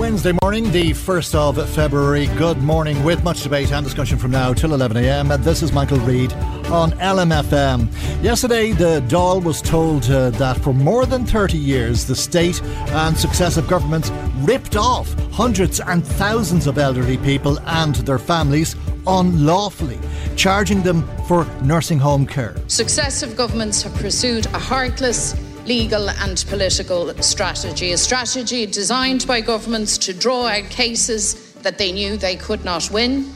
Wednesday morning, the 1st of February. Good morning, with much debate and discussion from now till 11am. This is Michael Reade on LMFM. Yesterday, the Dáil was told uh, that for more than 30 years, the state and successive governments ripped off hundreds and thousands of elderly people and their families unlawfully, charging them for nursing home care. Successive governments have pursued a heartless, legal and political strategy, a strategy designed by governments to draw out cases that they knew they could not win,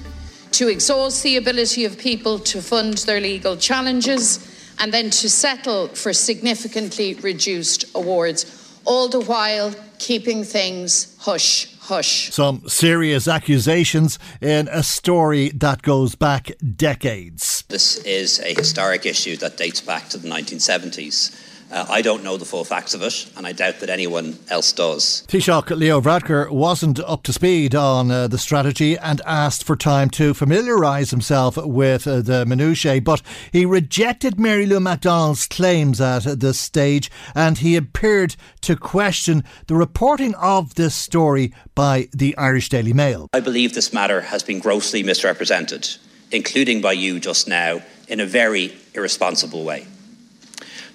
to exhaust the ability of people to fund their legal challenges, and then to settle for significantly reduced awards, all the while keeping things hush hush. Some serious accusations in a story that goes back decades. This is a historic issue that dates back to the 1970s. Uh, I don't know the full facts of it, and I doubt that anyone else does. Taoiseach Leo Varadkar wasn't up to speed on uh, the strategy and asked for time to familiarise himself with uh, the minutiae, but he rejected Mary Lou McDonald's claims at this stage and he appeared to question the reporting of this story by the Irish Daily Mail. I believe this matter has been grossly misrepresented, including by you just now, in a very irresponsible way.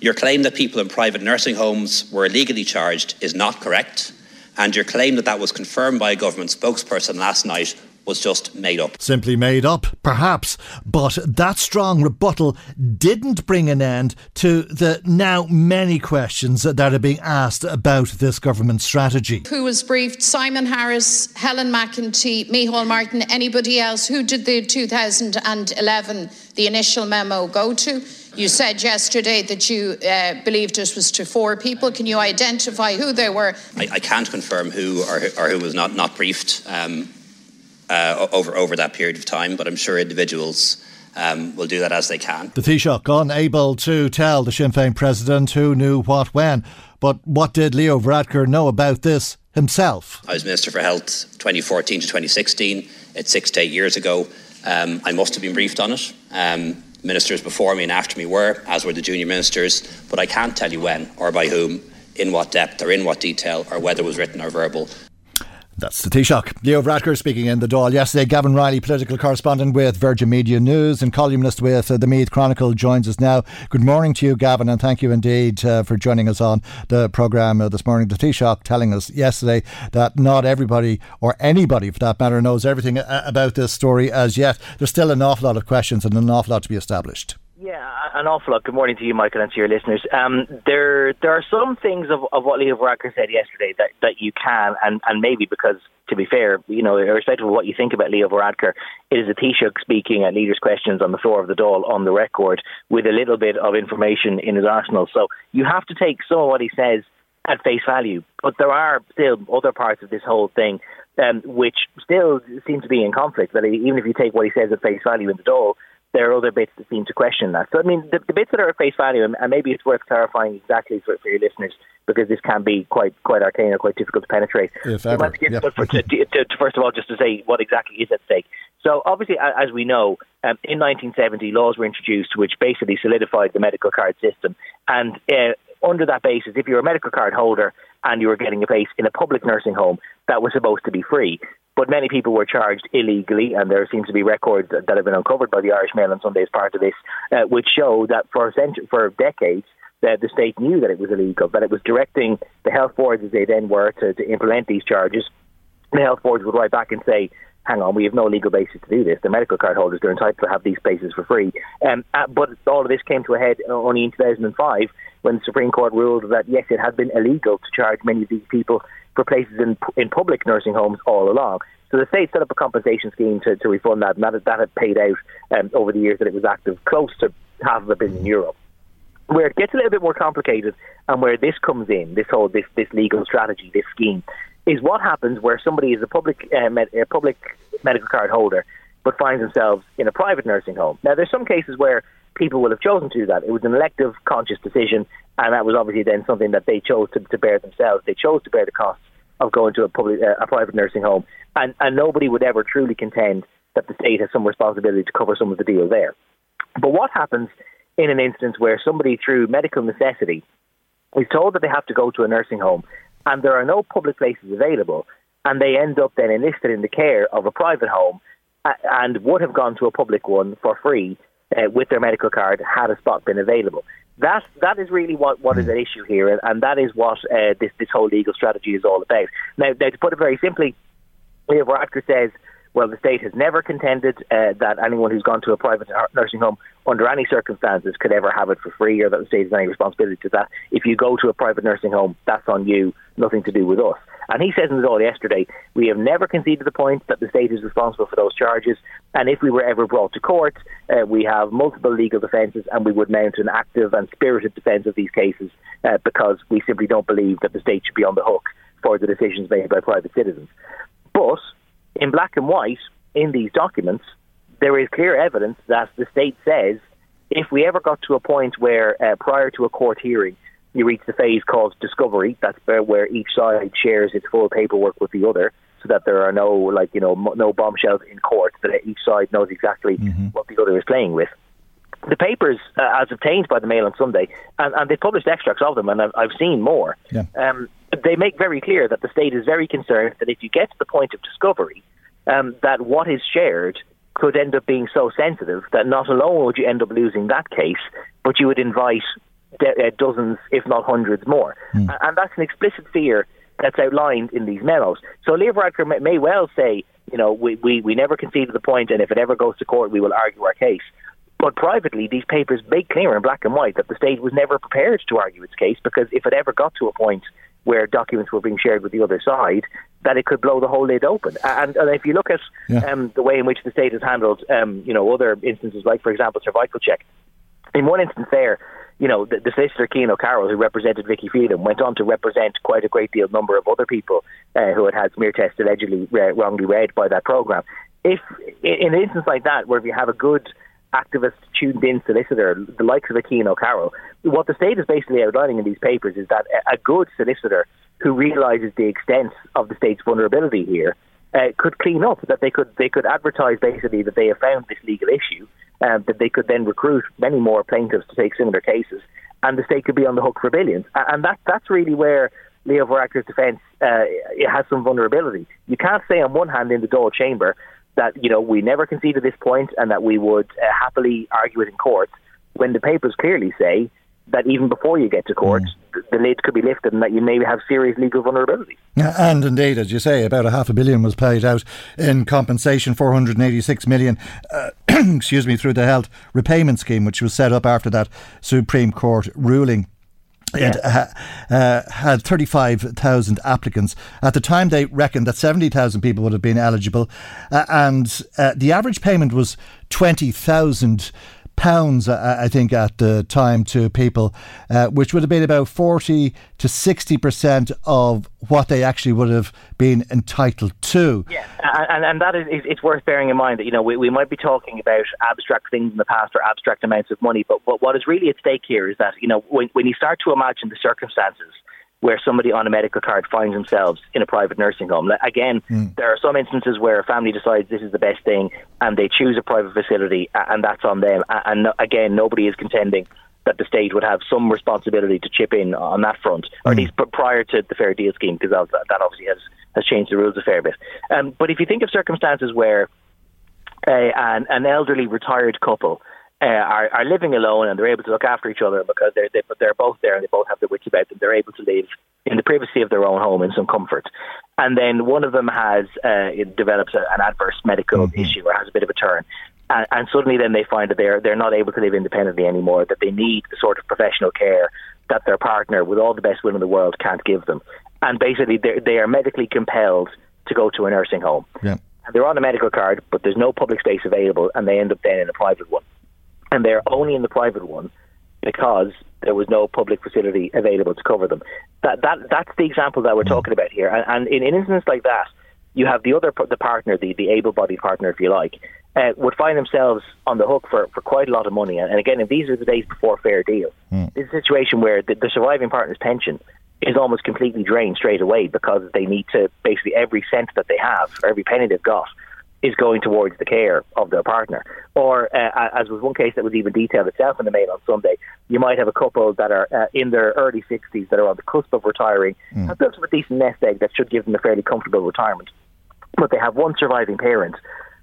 Your claim that people in private nursing homes were illegally charged is not correct, and your claim that that was confirmed by a government spokesperson last night was just made up. Simply made up, perhaps, but that strong rebuttal didn't bring an end to the now many questions that are being asked about this government strategy. Who was briefed? Simon Harris, Helen McEntee, Micheál Martin, anybody else? Who did the 2011, the initial memo go to? You said yesterday that you uh, believed it was to four people. Can you identify who they were? I, I can't confirm who or, or, who was not, not briefed um, uh, over, over that period of time, but I'm sure individuals um, will do that as they can. The Taoiseach unable to tell the Sinn Féin president who knew what when. But what did Leo Varadkar know about this himself? I was Minister for Health 2014 to 2016. It's six to eight years ago. Um, I must have been briefed on it. Um, ministers before me and after me were, as were the junior ministers, but I can't tell you when or by whom, in what depth or in what detail, or whether it was written or verbal. That's the Taoiseach. Leo Varadkar speaking in the Dáil yesterday. Gavan Reilly, political correspondent with Virgin Media News and columnist with uh, the Meath Chronicle, joins us now. Good morning to you, Gavan, and thank you indeed uh, for joining us on the programme uh, this morning. The Taoiseach telling us yesterday that not everybody, or anybody for that matter, knows everything uh, about this story as yet. There's still an awful lot of questions and an awful lot to be established. Yeah, an awful lot. Good morning to you, Michael, and to your listeners. Um, there, there are some things of, of what Leo Varadkar said yesterday that, that you can, and, and maybe because, to be fair, you know, irrespective of what you think about Leo Varadkar, it is a Taoiseach speaking at leaders' questions on the floor of the Dáil on the record with a little bit of information in his arsenal. So you have to take some of what he says at face value. But there are still other parts of this whole thing um, which still seem to be in conflict. That even if you take what he says at face value in the Dáil, there are other bits that seem to question that. So, I mean, the, the bits that are at face value, and, and maybe it's worth clarifying exactly for, for, your listeners, because this can be quite quite arcane or quite difficult to penetrate. If ever. To, to, to, first of all, just to say what exactly is at stake. So, obviously, as we know, um, in 1970, laws were introduced which basically solidified the medical card system. And uh, under that basis, if you're a medical card holder and you were getting a place in a public nursing home that was supposed to be free. But many people were charged illegally, and there seems to be records that have been uncovered by the Irish Mail on Sunday as part of this, uh, which show that for for decades that the state knew that it was illegal, that it was directing the health boards as they then were to, to implement these charges. The health boards would write back and say, hang on, we have no legal basis to do this. The medical card holders are entitled to have these places for free. Um, uh, but all of this came to a head only in 2005 when the Supreme Court ruled that, yes, it had been illegal to charge many of these people for places in, in public nursing homes all along. So the state set up a compensation scheme to, to refund that, and that, that had paid out um, over the years that it was active, close to half of a billion euro. Where it gets a little bit more complicated, and where this comes in, this whole this this legal strategy, this scheme, is what happens where somebody is a public uh, med- a public medical card holder, but finds themselves in a private nursing home. Now, there's some cases where people will have chosen to do that. It was an elective, conscious decision, and that was obviously then something that they chose to, to bear themselves. They chose to bear the costs of going to a public, uh, a private nursing home, and and nobody would ever truly contend that the state has some responsibility to cover some of the deal there. But what happens in an instance where somebody, through medical necessity, is told that they have to go to a nursing home and there are no public places available, and they end up then enlisted in the care of a private home and would have gone to a public one for free uh, with their medical card had a spot been available. That that is really what, what is at issue here, and, and that is what uh, this this whole legal strategy is all about. Now, now to put it very simply, Leo Varadkar says well, the state has never contended uh, that anyone who's gone to a private nursing home under any circumstances could ever have it for free or that the state has any responsibility to that. If you go to a private nursing home, that's on you, nothing to do with us. And he says in the Dáil yesterday, we have never conceded the point that the state is responsible for those charges. And if we were ever brought to court, uh, we have multiple legal defences and we would mount an active and spirited defence of these cases uh, because we simply don't believe that the state should be on the hook for the decisions made by private citizens. But in black and white in these documents, there is clear evidence that the state says if we ever got to a point where, uh, prior to a court hearing, you reach the phase called discovery, that's where each side shares its full paperwork with the other, so that there are no, like, you know, no bombshells in court, that each side knows exactly mm-hmm. what the other is playing with. The papers, uh, as obtained by the Mail on Sunday, and, and they published extracts of them, and I've, I've seen more. Yeah. Um, they make very clear that the state is very concerned that if you get to the point of discovery, um, that what is shared could end up being so sensitive that not alone would you end up losing that case, but you would invite de- uh, dozens, if not hundreds more. Mm. And that's an explicit fear that's outlined in these memos. So Leo Varadkar may, may well say, you know, we, we, we never conceded the point, and if it ever goes to court, we will argue our case. But privately, these papers make clear in black and white that the state was never prepared to argue its case because if it ever got to a point where documents were being shared with the other side, that it could blow the whole lid open. And, and if you look at yeah. um, the way in which the state has handled, um, you know, other instances like, for example, cervical check. In one instance, there, you know, the, the solicitor Cian O'Carroll, who represented Vicky Phelan, went on to represent quite a great deal number of other people uh, who had had smear tests allegedly uh, wrongly read by that program. If in an instance like that, where if you have a good activist tuned in solicitor, the likes of a Cian O'Carroll, what the state is basically outlining in these papers is that a good solicitor who realises the extent of the state's vulnerability here uh, could clean up. That they could they could advertise basically that they have found this legal issue, um, that they could then recruit many more plaintiffs to take similar cases, and the state could be on the hook for billions. And that that's really where Leo Varadkar's defence uh, has some vulnerability. You can't say on one hand in the Dáil chamber that you know we never conceded this point and that we would uh, happily argue it in court, when the papers clearly say that even before you get to court, mm. the lid could be lifted and that you may have serious legal vulnerability. And indeed, as you say, about a half a billion was paid out in compensation, 486 million, uh, excuse me, through the health repayment scheme, which was set up after that Supreme Court ruling. It uh, uh, had 35,000 applicants. At the time, they reckoned that 70,000 people would have been eligible, uh, and uh, the average payment was 20,000 pounds, I think, at the time to people, uh, which would have been about 40 to 60% of what they actually would have been entitled to. Yeah, and, and that is, it's worth bearing in mind that, you know, we, we might be talking about abstract things in the past or abstract amounts of money, but, but what is really at stake here is that, you know, when, when you start to imagine the circumstances where somebody on a medical card finds themselves in a private nursing home. Again, mm. there are some instances where a family decides this is the best thing and they choose a private facility and that's on them. And again, nobody is contending that the state would have some responsibility to chip in on that front, or at hmm. least prior to the fair deal scheme, because that, that obviously has has changed the rules a fair bit. Um, but if you think of circumstances where uh, an, an elderly retired couple uh, are, are living alone and they're able to look after each other because they're they, they're both there and they both have their wits about them. They're able to live in the privacy of their own home in some comfort. And then one of them has uh, develops a, an adverse medical mm-hmm. issue or has a bit of a turn. And, and suddenly, then they find that they're they're not able to live independently anymore. That they need the sort of professional care that their partner, with all the best will in the world, can't give them. And basically, they are medically compelled to go to a nursing home. Yeah. They're on a medical card, but there's no public space available, and they end up then in a private one and they're only in the private one because there was no public facility available to cover them. That that that's the example that we're mm. talking about here. And, and in an instance like that, you have the other the partner, the the able-bodied partner, if you like, uh, would find themselves on the hook for, for quite a lot of money. And, again, if these are the days before fair deal, mm. it's a situation where the, the surviving partner's pension is almost completely drained straight away because they need to basically every cent that they have, or every penny they've got, is going towards the care of their partner. Or, uh, as was one case that was even detailed itself in the mail on Sunday, you might have a couple that are uh, in their early 60s that are on the cusp of retiring, mm. have built up a decent nest egg that should give them a fairly comfortable retirement. But they have one surviving parent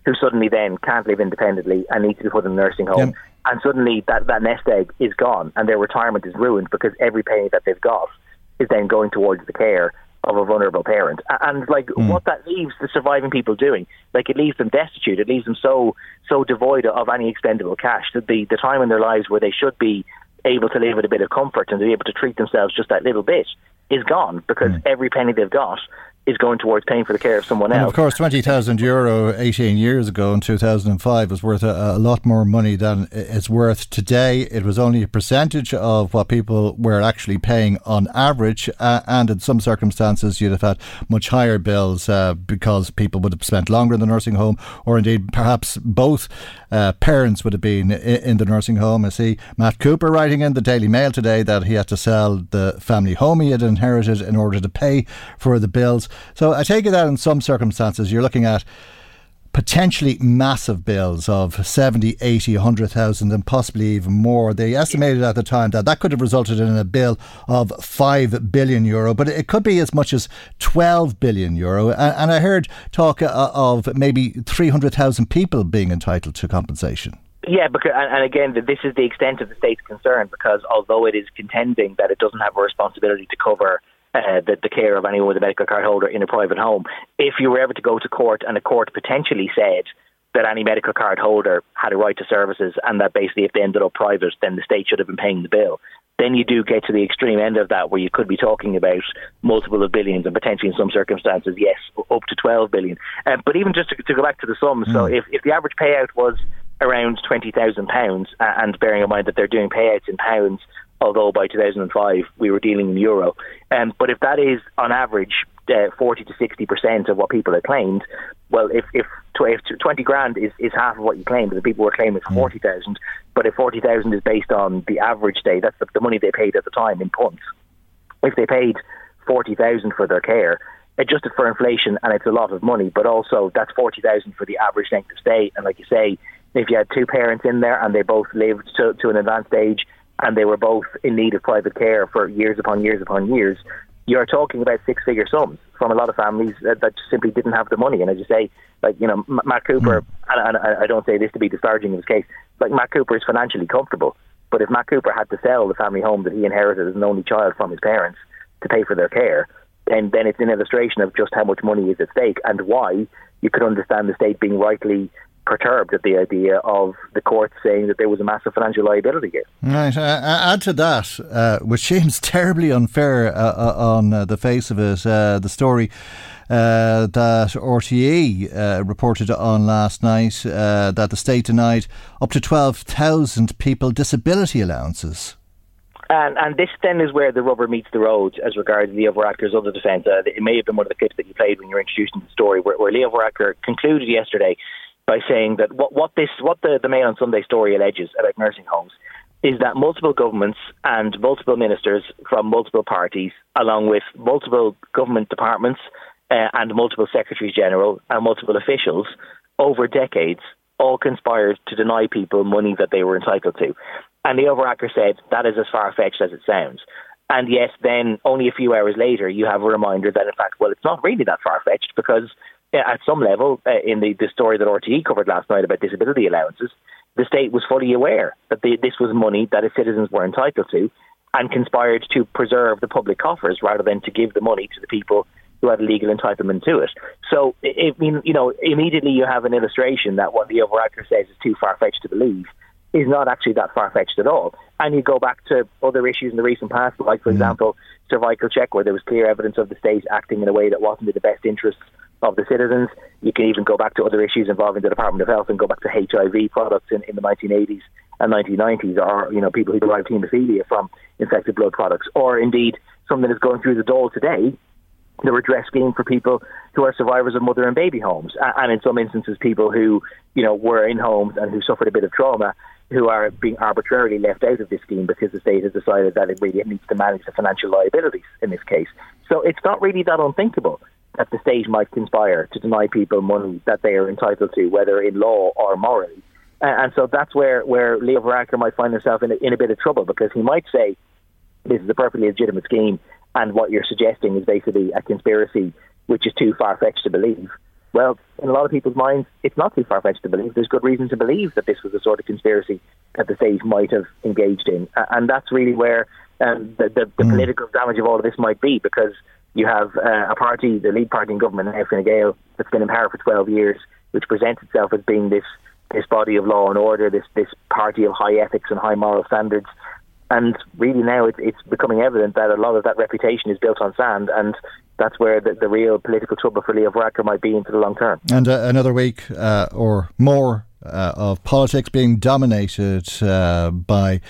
who suddenly then can't live independently and needs to be put in a nursing home. And suddenly that, that nest egg is gone and their retirement is ruined because every penny that they've got is then going towards the care of a vulnerable parent. And like mm. what that leaves the surviving people doing, like it leaves them destitute. It leaves them so so devoid of any expendable cash that the the time in their lives where they should be able to live with a bit of comfort and to be able to treat themselves just that little bit is gone because mm. every penny they've got is going towards paying for the care of someone else. And of course, 20,000 euro 18 years ago in 2005 was worth a, a, lot more money than it's worth today. It was only a percentage of what people were actually paying on average. Uh, and in some circumstances, you'd have had much higher bills uh, because people would have spent longer in the nursing home, or indeed perhaps both uh, parents would have been in the nursing home. I see Matt Cooper writing in the Daily Mail today that he had to sell the family home he had inherited in order to pay for the bills. So I take it that in some circumstances you're looking at potentially massive bills of 70, 80, 100,000 and possibly even more. They estimated at the time that that could have resulted in a bill of 5 billion euro, but it could be as much as 12 billion euro. And, I heard talk uh, of maybe 300,000 people being entitled to compensation. Yeah, because and again, this is the extent of the state's concern because although it is contending that it doesn't have a responsibility to cover uh, the, the care of anyone with a medical card holder in a private home. If you were ever to go to court and a court potentially said that any medical card holder had a right to services and that basically if they ended up private, then the state should have been paying the bill. Then you do get to the extreme end of that where you could be talking about multiple of billions and potentially in some circumstances, yes, up to 12 billion. Uh, but even just to, to, go back to the sums, mm. so if, if the average payout was around £20,000 uh, and bearing in mind that they're doing payouts in pounds although by 2005 we were dealing in euro. Um, but if that is on average uh, 40 to 60 percent of what people had claimed, well, if if, if 20 grand is, is half of what you claimed, the people were claiming mm. 40,000, but if 40,000 is based on the average day, that's the, the money they paid at the time in punts. If they paid 40,000 for their care, adjusted for inflation, and it's a lot of money, but also that's 40,000 for the average length of stay. And like you say, if you had two parents in there and they both lived to, to an advanced age, and they were both in need of private care for years upon years upon years, you're talking about six figure sums from a lot of families that, that simply didn't have the money. And as you say, like, you know, Matt Cooper, mm. and, and I don't say this to be disparaging of his case, like Matt Cooper is financially comfortable. But if Matt Cooper had to sell the family home that he inherited as an only child from his parents to pay for their care, then, then it's an illustration of just how much money is at stake and why you could understand the state being rightly perturbed at the idea of the court saying that there was a massive financial liability here. Right. Uh, uh add to that, uh, which seems terribly unfair uh, uh on uh, the face of it, the story. that RTE reported on last night that the state denied up to 12,000 people disability allowances. And, and this then is where the rubber meets the road as regards Leo Varadkar's other defence. Uh, it may have been one of the clips that you played when you were introducing the story, where, where Leo Varadkar concluded yesterday by saying that what, what this what the, the Mail on Sunday story alleges about nursing homes is that multiple governments and multiple ministers from multiple parties, along with multiple government departments uh, and multiple secretaries general and multiple officials over decades, all conspired to deny people money that they were entitled to. And Leo Varadkar said that is as far fetched as it sounds. And yes, then only a few hours later, you have a reminder that, in fact, well, it's not really that far fetched because at some level, uh, in the, the story that RTE covered last night about disability allowances, the state was fully aware that the, this was money that its citizens were entitled to and conspired to preserve the public coffers rather than to give the money to the people who had a legal entitlement to it. So, I mean, you know, immediately you have an illustration that what the Varadkar says is too far fetched to believe is not actually that far fetched at all. And you go back to other issues in the recent past, like, for mm. example, cervical check, where there was clear evidence of the state acting in a way that wasn't in the best interests of the citizens. You can even go back to other issues involving the Department of Health and go back to HIV products in, in the 1980s and 1990s, or you know people who derive haemophilia from infected blood products, or indeed something that's going through the Dáil today, the redress scheme for people who are survivors of mother and baby homes, and in some instances people who you know were in homes and who suffered a bit of trauma who are being arbitrarily left out of this scheme because the state has decided that it really needs to manage the financial liabilities in this case. So it's not really that unthinkable that the state might conspire to deny people money that they are entitled to, whether in law or morally. And so that's where, where Leo Varadkar might find himself in a, in a bit of trouble because he might say this is a perfectly legitimate scheme and what you're suggesting is basically a conspiracy which is too far fetched to believe. Well, in a lot of people's minds, it's not too far fetched to believe. There's good reason to believe that this was the sort of conspiracy that the state might have engaged in. And that's really where um, the, the, the mm. political damage of all of this might be because you have uh, a party, the lead party in government Fine Gael, that's been in power for 12 years, which presents itself as being this this body of law and order, this this party of high ethics and high moral standards. And really now it's, it's becoming evident that a lot of that reputation is built on sand, and that's where the, the real political trouble for Leo Varadkar might be into the long term. And uh, another week uh, or more uh, of politics being dominated uh, by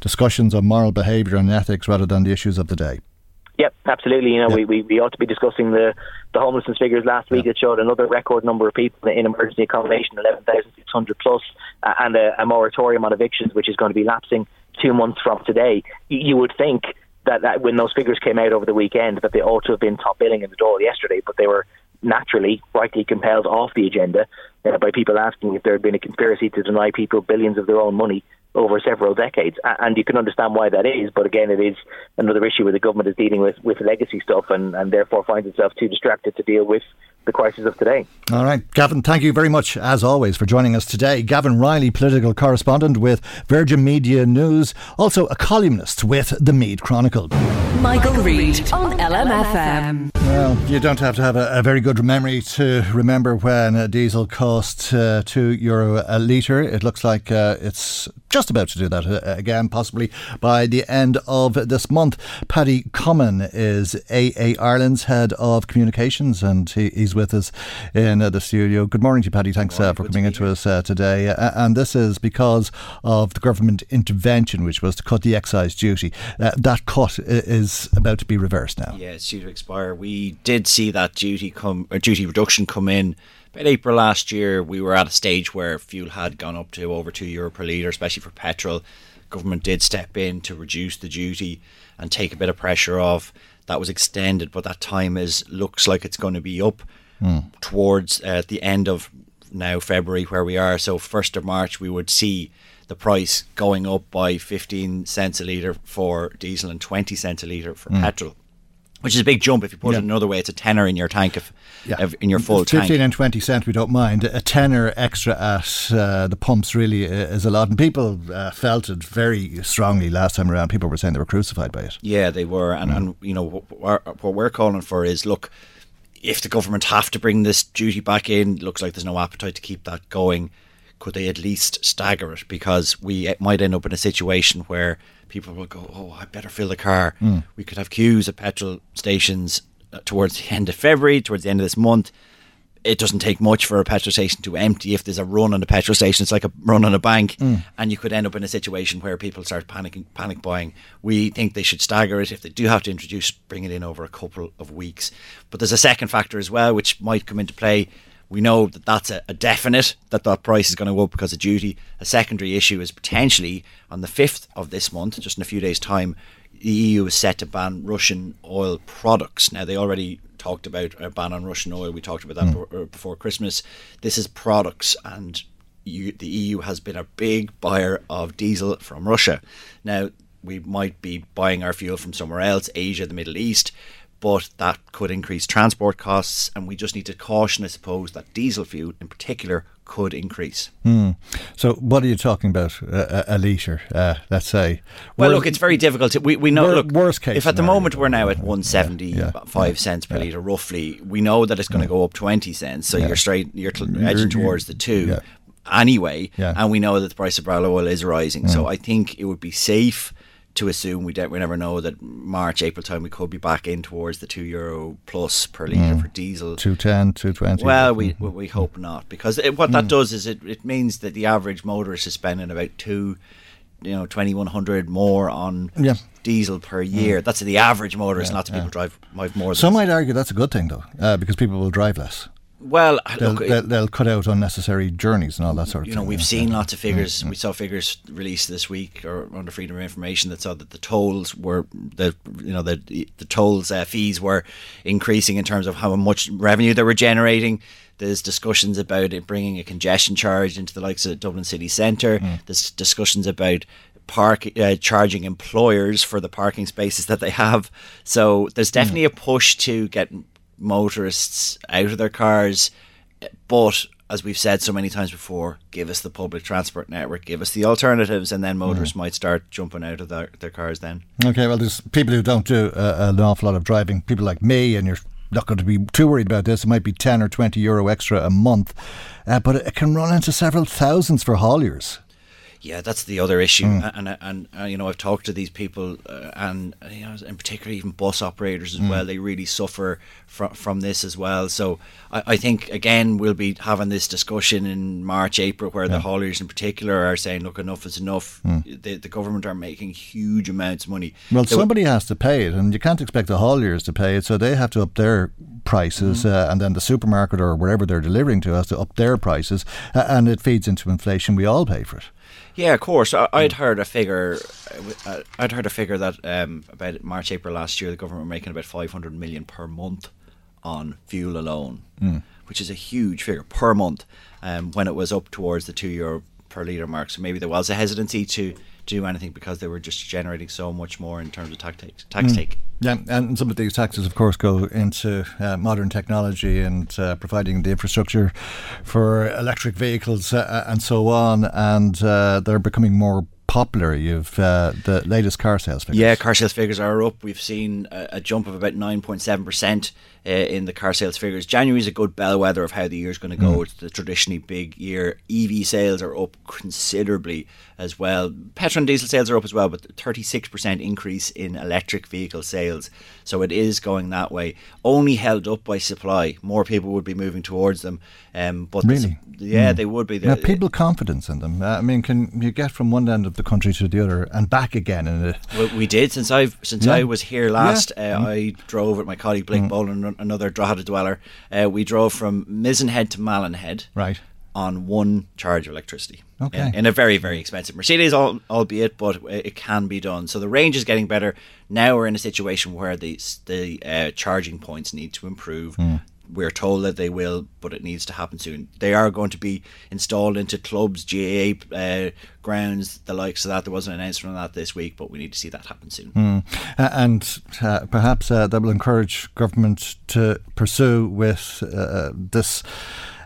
discussions on moral behaviour and ethics rather than the issues of the day. Yep, absolutely. You know, yep. we, we, we ought to be discussing the, the homelessness figures last week. Yep. It showed another record number of people in emergency accommodation, 11,600 plus, uh, and a, a, moratorium on evictions, which is going to be lapsing two months from today. You, you would think that, that when those figures came out over the weekend, that they ought to have been top billing in the Dáil yesterday, but they were naturally, rightly compelled off the agenda uh, by people asking if there had been a conspiracy to deny people billions of their own money over several decades. And you can understand why that is, but again, it is another issue where the government is dealing with, with legacy stuff and, and therefore finds itself too distracted to deal with the crisis of today. All right, Gavan, thank you very much, as always, for joining us today. Gavan Reilly, political correspondent with Virgin Media News, also a columnist with the Meath Chronicle. Michael, Reade on LMFM. Well, you don't have to have a, a very good memory to remember when diesel cost uh, two euro a litre. It looks like uh, it's just about to do that uh, again, possibly by the end of this month. Paddy Comyn is AA Ireland's head of communications, and he, he's with us in uh, the studio. Good morning to you, Paddy. Thanks uh, for coming into us uh, today. Uh, and this is because of the government intervention, which was to cut the excise duty. Uh, that cut is about to be reversed now. Yeah, it's due to expire. We did see that duty come, duty reduction come in about April last year, we were at a stage where fuel had gone up to over two euro per litre, especially for petrol. Government did step in to reduce the duty and take a bit of pressure off. That was extended, but that time is looks like it's going to be up mm. towards uh, the end of now February where we are. So first of March, we would see the price going up by 15 cents a litre for diesel and 20 cents a litre for mm. petrol which is a big jump. If you put yeah. it another way, it's a tenner in your tank if, yeah. if in your full 15 tank. Fifteen and twenty cent, we don't mind. A tenner extra at uh, the pumps really is a lot, and people uh, felt it very strongly last time around. People were saying they were crucified by it. Yeah, they were, and, mm. and you know what, what we're calling for is look. If the government have to bring this duty back in, looks like there's no appetite to keep that going. Could they at least stagger it? Because we might end up in a situation where people will go, oh, I better fill the car. Mm. We could have queues at petrol stations uh, towards the end of February, towards the end of this month. It doesn't take much for a petrol station to empty. If there's a run on the petrol station, it's like a run on a bank, mm. and you could end up in a situation where people start panicking, panic buying. We think they should stagger it. If they do have to introduce, bring it in over a couple of weeks. But there's a second factor as well, which might come into play we know that that's a, a, definite that that price is going to go up because of duty. A secondary issue is potentially on the 5th of this month, just in a few days' time, the EU is set to ban Russian oil products. Now, they already talked about a ban on Russian oil. We talked about that mm. before Christmas. This is products, and you, the EU has been a big buyer of diesel from Russia. Now, we might be buying our fuel from somewhere else, Asia, the Middle East, but that could increase transport costs. And we just need to caution, I suppose, that diesel fuel in particular could increase. Hmm. So, what are you talking about? a, a litre, uh, let's say. Well, look, it's very difficult. To, we we know. Wor- look, worst case If at the moment we're now at one seventy Yeah. five cents per litre, roughly, we know that it's going to go up twenty cents. So you're straight, you're cl- You're- edging mm-hmm. towards the two. yeah. Anyway, Yeah. and we know that the price of barrel oil is rising, so mm. I think it would be safe to assume we don't, we never know that March April time we could be back in towards the two euro plus per litre for diesel. 210, 220. Well, we we we hope not because it, what Hmm. that does is it, it means that the average motorist is spending about two, you know, twenty one hundred more on Yeah. Diesel per year. That's the average motorist. Lots of people drive drive more. Than Some might argue that's a good thing, though, uh, because people will drive less. Well, They'll, look, they'll, they'll cut out unnecessary journeys and all that sort of you thing. know, we've yeah. seen lots of figures. We saw figures released this week or under Freedom of Information that saw that the tolls were the you know the the tolls uh, fees were increasing in terms of how much revenue they were generating. There's discussions about it bringing a congestion charge into the likes of Dublin city centre. There's discussions about park uh, charging employers for the parking spaces that they have. So there's definitely a push to get motorists out of their cars, but as we've said so many times before, give us the public transport network, give us the alternatives, and then motorists might start jumping out of their, their cars then. Okay, well, there's people who don't do uh, an awful lot of driving, people like me, and you're not going to be too worried about this. It might be 10 or 20 euro extra a month, uh, but it can run into several thousands for hauliers. Yeah, that's the other issue, and and, and uh, you know I've talked to these people, uh, and uh, you know in particular even bus operators as well. They really suffer from from this as well. So I, I think again we'll be having this discussion in March, April, where the hauliers in particular are saying, "Look, enough is enough." The, the government are making huge amounts of money. Well, They somebody has to pay it, and you can't expect the hauliers to pay it, so they have to up their prices, uh, and then the supermarket or wherever they're delivering to has to up their prices, uh, and it feeds into inflation. We all pay for it. Yeah, of course. I, I'd heard a figure. uh, I'd heard a figure that um, about March, April last year, the government were making about five hundred million per month on fuel alone, which is a huge figure per month. Um, when it was up towards the two euro per liter mark, so maybe there was a hesitancy to do anything because they were just generating so much more in terms of tax take. Tax take. Yeah, and some of these taxes, of course, go into uh, modern technology and uh, providing the infrastructure for electric vehicles uh, and so on, and uh, they're becoming more popular. You've uh, the latest car sales figures. Yeah, car sales figures are up. We've seen a, a jump of about 9.7% uh, in the car sales figures. January is a good bellwether of how the year's going to go. It's the traditionally big year. EV sales are up considerably as well. Petrol and diesel sales are up as well, but 36% increase in electric vehicle sales. So it is going that way. Only held up by supply. More people would be moving towards them. Um, but Really? sup- yeah, they would be. Now, people confidence in them. Uh, I mean, can you get from one end of the country to the other and back again? In it? Well, we did since I've since Yeah. I was here last. Yeah. Uh, I drove with my colleague Blake Boland, an- another Drogheda dweller. Uh, we drove from Mizen Head to Malin Head Right. On one charge of electricity. Okay. In, in a very very expensive Mercedes, al- albeit, but it can be done. So the range is getting better. Now we're in a situation where the the uh, charging points need to improve. We're told that they will, but it needs to happen soon. They are going to be installed into clubs, GAA uh, grounds, the likes of that. There was an announcement on that this week, but we need to see that happen soon. Uh, and uh, perhaps uh, that will encourage government to pursue with uh, this uh,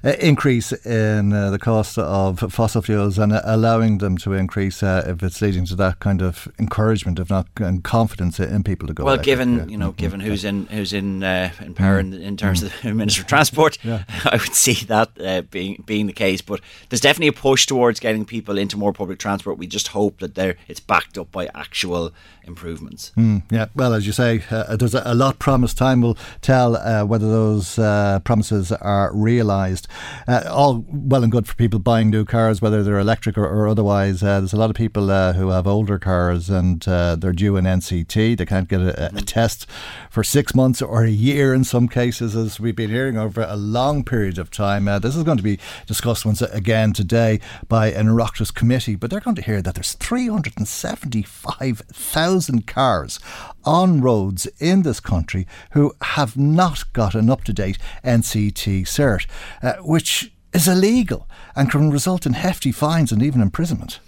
increase in uh, the cost of fossil fuels and uh, allowing them to increase uh, if it's leading to that kind of encouragement, if not and confidence in people to go. Well, electric, given yeah. you know, given who's in who's in uh, in power in, in terms of the Minister of Transport, I would see that uh, being being the case. But there's definitely a push towards getting people into more public transport. We just hope that there it's backed up by actual improvements. Mm, yeah, well, as you say, uh, there's a, a lot promised. Time will tell uh, whether those uh, promises are realised. Uh, all well and good for people buying new cars, whether they're electric or, or otherwise. Uh, there's a lot of people uh, who have older cars and uh, they're due an NCT. They can't get a, a test for six months or a year in some cases, as we've been hearing over a long period of time. Uh, this is going to be discussed once again today by an Oireachtas committee, but they're going to hear that there's 375,000 cars on roads in this country who have not got an up to date NCT cert, uh, which is illegal and can result in hefty fines and even imprisonment.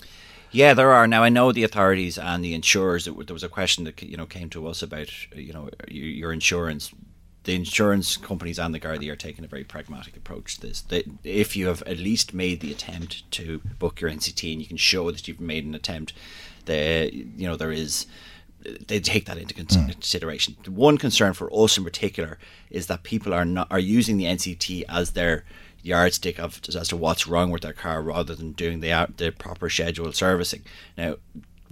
Yeah, there are now. I know the authorities and the insurers. There was a question that you know came to us about you know your insurance. The insurance companies and the Gardaí are taking a very pragmatic approach to this. They, if you have at least made the attempt to book your NCT and you can show that you've made an attempt, the you know there is they take that into hmm. consideration. Mm. One concern for us in particular is that people are not are using the NCT as their yardstick of as to what's wrong with their car rather than doing the the proper scheduled servicing. Now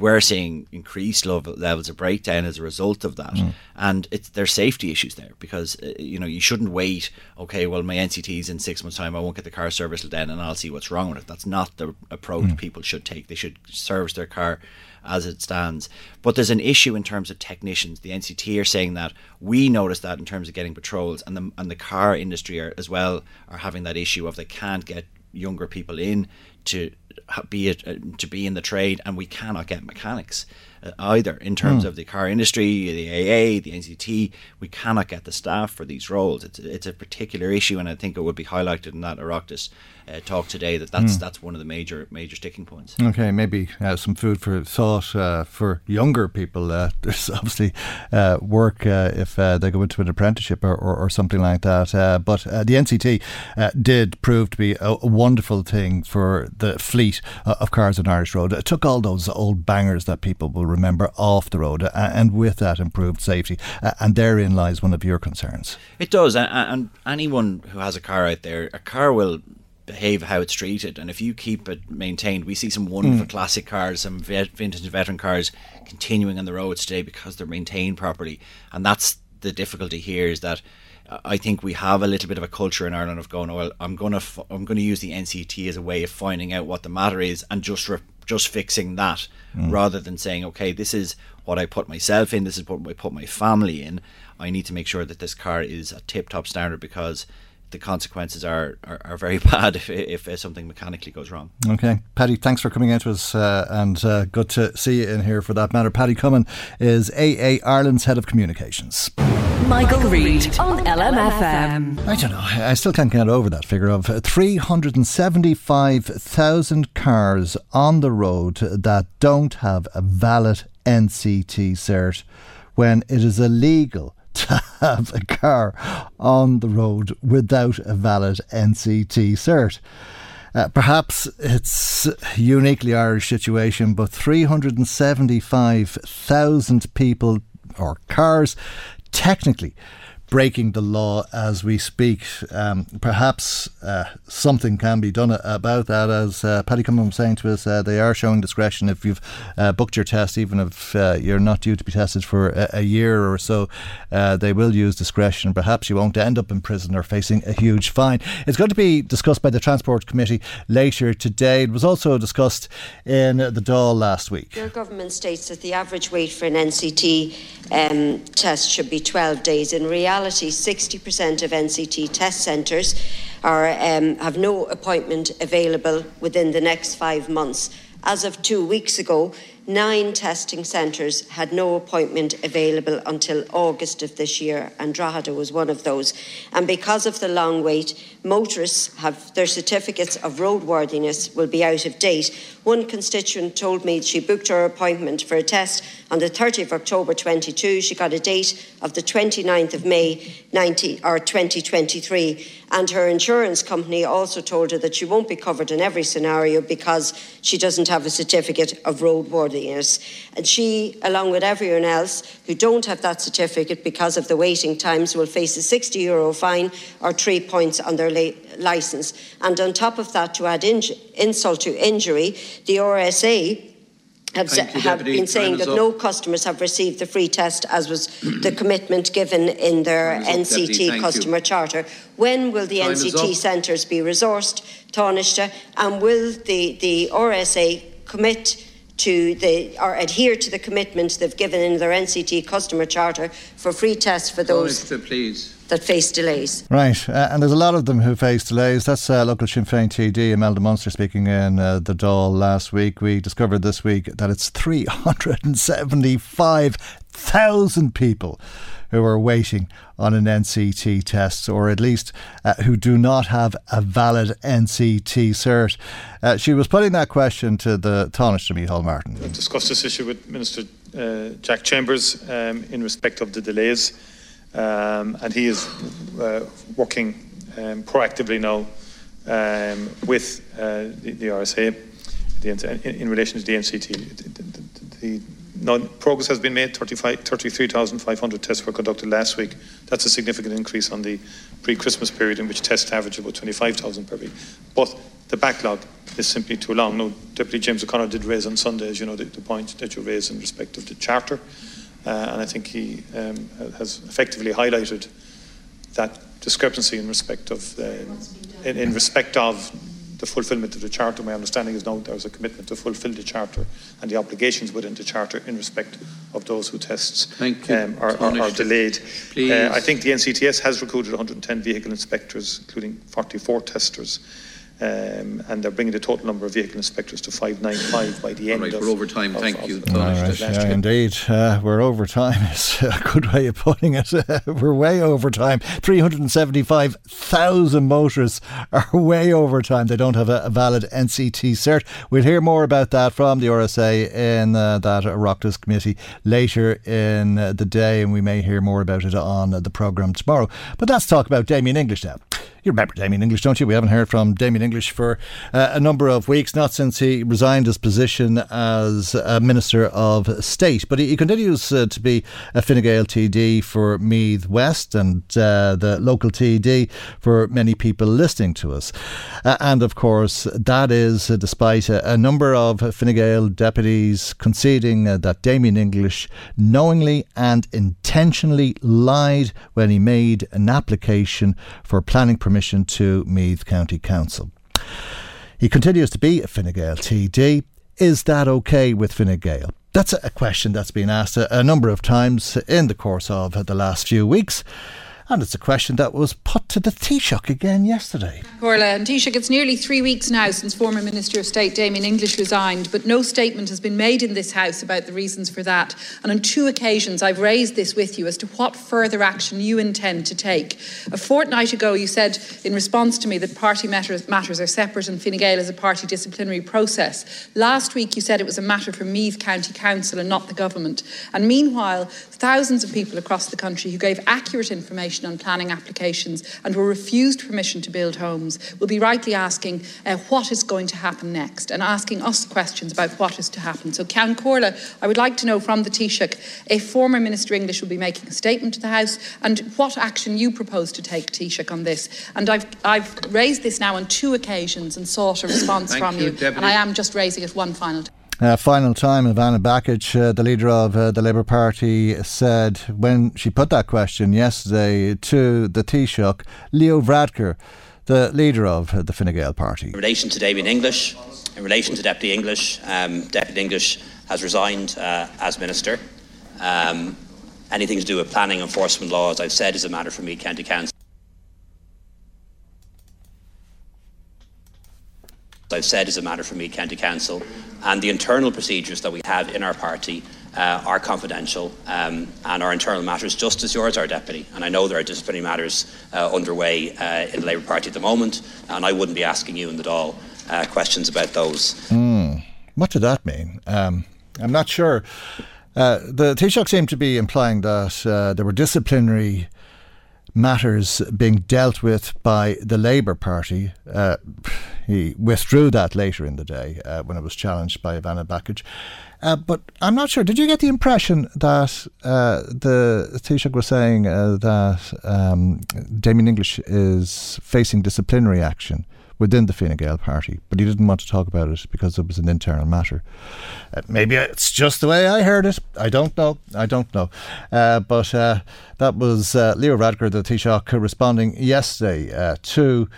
we're seeing increased levels of breakdown as a result of that, mm. and it's there's safety issues there because uh, you know you shouldn't wait. Okay, well my NCT's in six months' time. I won't get the car serviced then, and I'll see what's wrong with it. That's not the approach mm. people should take. They should service their car as it stands. But there's an issue in terms of technicians. The NCT are saying that we notice that in terms of getting patrols, and the and the car industry are, as well are having that issue of they can't get younger people in to be it, uh, to be in the trade, and we cannot get mechanics uh, either in terms mm. of the car industry, the AA, the NCT. We cannot get the staff for these roles. It's it's a particular issue, and I think it would be highlighted in that Oireachtas uh, talk today that that's mm. that's one of the major major sticking points. Okay, maybe uh, some food for thought uh, for younger people. Uh, there's obviously uh, work uh, if they go into an apprenticeship or, or, or something like that. but the NCT did prove to be a, a, wonderful thing for the fleet of cars on Irish Road. It took all those old bangers that people will remember off the road, and with that improved safety. and therein lies one of your concerns. It does, and, and anyone who has a car out there, a car will behave how it's treated. And if you keep it maintained, we see some wonderful mm. classic cars, some vintage and veteran cars continuing on the roads today because they're maintained properly. And that's the difficulty here is that I think we have a little bit of a culture in Ireland of going, oh, well, I'm going to f- I'm going to use the NCT as a way of finding out what the matter is and just re- just fixing that, mm. rather than saying, okay, this is what I put myself in, this is what I put my family in. I need to make sure that this car is a tip top standard because the consequences are, are, are very bad if, if, if, something mechanically goes wrong. Okay. Paddy, thanks for coming out to us uh, and uh, good to see you in here for that matter. Paddy Comyn is AA Ireland's Head of Communications. Michael, Reade on LMFM. I don't know. I still can't get over that figure of 375,000 cars on the road that don't have a valid NCT cert when it is illegal to have a car on the road without a valid NCT cert. Uh, perhaps it's a uniquely Irish situation, but 375,000 people or cars technically breaking the law as we speak. Um, perhaps uh, something can be done about that. As uh, Paddy Comyn was saying to us, uh, they are showing discretion if you've uh, booked your test, even if uh, you're not due to be tested for a, a year or so. Uh, they will use discretion. Perhaps you won't end up in prison or facing a huge fine. It's going to be discussed by the Transport Committee later today. It was also discussed in the Dáil last week. Your government states that the average wait for an NCT um, test should be 12 days. In reality, reality, 60% of NCT test centres are, um, have no appointment available within the next five months. As of two weeks ago, nine testing centres had no appointment available until August of this year, and Drogheda was one of those. And because of the long wait, motorists have their certificates of roadworthiness will be out of date. One constituent told me she booked her appointment for a test on the 30th of October 22. She got a date of the 29th of May 90, or 2023. And her insurance company also told her that she won't be covered in every scenario because she doesn't have a certificate of roadworthiness. And she, along with everyone else who don't have that certificate because of the waiting times, will face a 60 euro fine or three points on their licence. And on top of that, to add in- insult to injury, the RSA have, you, have been saying that up. no customers have received the free test, as was the commitment given in their NCT customer you. charter. When will the Time NCT centres be resourced, Taoiseach, and will the, the RSA commit to the or adhere to the commitments they've given in their NCT customer charter for free tests for those? please. that face delays. Right, uh, and there's a lot of them who face delays. That's uh, local Sinn Féin TD Imelda Munster speaking in uh, the Dáil last week. We discovered this week that it's 375,000 people who are waiting on an NCT test, or at least uh, who do not have a valid NCT cert. Uh, she was putting that question to the Taoiseach Micheál Martin. I have discussed this issue with Minister uh, Jack Chambers um, in respect of the delays, um, and he is uh, working um, proactively now um, with uh, the, the, RSA the, in, in, relation to the NCT. The, now, progress has been made. 33,500 tests were conducted last week. That's a significant increase on the pre-Christmas period in which tests average about 25,000 per week. But the backlog is simply too long. Now, Deputy James O'Connor did raise on Sunday, as you know, the, the point that you raised in respect of the charter, uh, and I think he um, has effectively highlighted that discrepancy in respect of uh, in, in respect of the fulfilment of the Charter. My understanding is now there's a commitment to fulfil the Charter and the obligations within the Charter in respect of those who tests um, are, are, are, delayed. Uh, I think the NCTS has recruited 110 vehicle inspectors, including 44 testers. Um, and they're bringing the total number of vehicle inspectors to 595 by the end right, of... we're over time, of, thank of, you. Of, right, yeah, indeed, uh, we're over time is a good way of putting it. we're way over time. 375,000 motorists are way over time. They don't have a, a, valid NCT cert. We'll hear more about that from the RSA in uh, that Oireachtas committee later in uh, the day, and we may hear more about it on the programme tomorrow. But let's talk about Damien English now. You remember Damien English, don't you? We haven't heard from Damien English for uh, a number of weeks, not since he resigned his position as a Minister of State. But he, he continues uh, to be a Fine Gael TD for Meath West and uh, the local TD for many people listening to us. Uh, and of course, that is uh, despite a, a, number of Fine Gael deputies conceding that Damien English knowingly and intentionally lied when he made an application for planning permission permission to Meath County Council. He continues to be a Fine Gael TD. Is that okay with Fine Gael? That's a question that's been asked a, a number of times in the course of the last few weeks. And it's a question that was put to the Taoiseach again yesterday. Corla and Taoiseach, it's nearly three weeks now since former Minister of State Damien English resigned, but no statement has been made in this House about the reasons for that. And on two occasions, I've raised this with you as to what further action you intend to take. A fortnight ago, you said in response to me that party matters, matters are separate and Fine Gael is a party disciplinary process. Last week, you said it was a matter for Meath County Council and not the government. And meanwhile, thousands of people across the country who gave accurate information on planning applications and were refused permission to build homes will be rightly asking uh, what is going to happen next and asking us questions about what is to happen. So, Ceann Comhairle, I would like to know from the Taoiseach if former Minister English will be making a statement to the House and what action you propose to take, Taoiseach, on this. And I've, I've raised this now on two occasions and sought a response from you, you and I am just raising it one final time. Uh, final time, Ivana Bacik, uh, the leader of uh, the Labour Party, said when she put that question yesterday to the Taoiseach, Leo Varadkar, the leader of the Fine Gael party. In relation to Damien English, in relation to Deputy English, um, Deputy English has resigned uh, as Minister. Um, anything to do with planning enforcement law, as I've said, is a matter for Meath County Council. I've said is a matter for Meath, County Council, and the internal procedures that we have in our party uh, are confidential um, and are internal matters, just as yours are, Deputy. And I know there are disciplinary matters uh, underway uh, in the Labour Party at the moment, and I wouldn't be asking you in the Dáil uh, questions about those. Mm. What did that mean? Um, I'm not sure. Uh, the Taoiseach seemed to be implying that uh, there were disciplinary matters being dealt with by the Labour Party. Uh, he withdrew that later in the day uh, when it was challenged by Ivana Bacik. Uh, but I'm not sure. Did you get the impression that uh, the Taoiseach was saying uh, that um, Damien English is facing disciplinary action within the Fine Gael party, but he didn't want to talk about it because it was an internal matter. Uh, maybe it's just the way I heard it. I don't know. I don't know. Uh, but uh, that was uh, Leo Varadkar, the Taoiseach, responding yesterday uh, to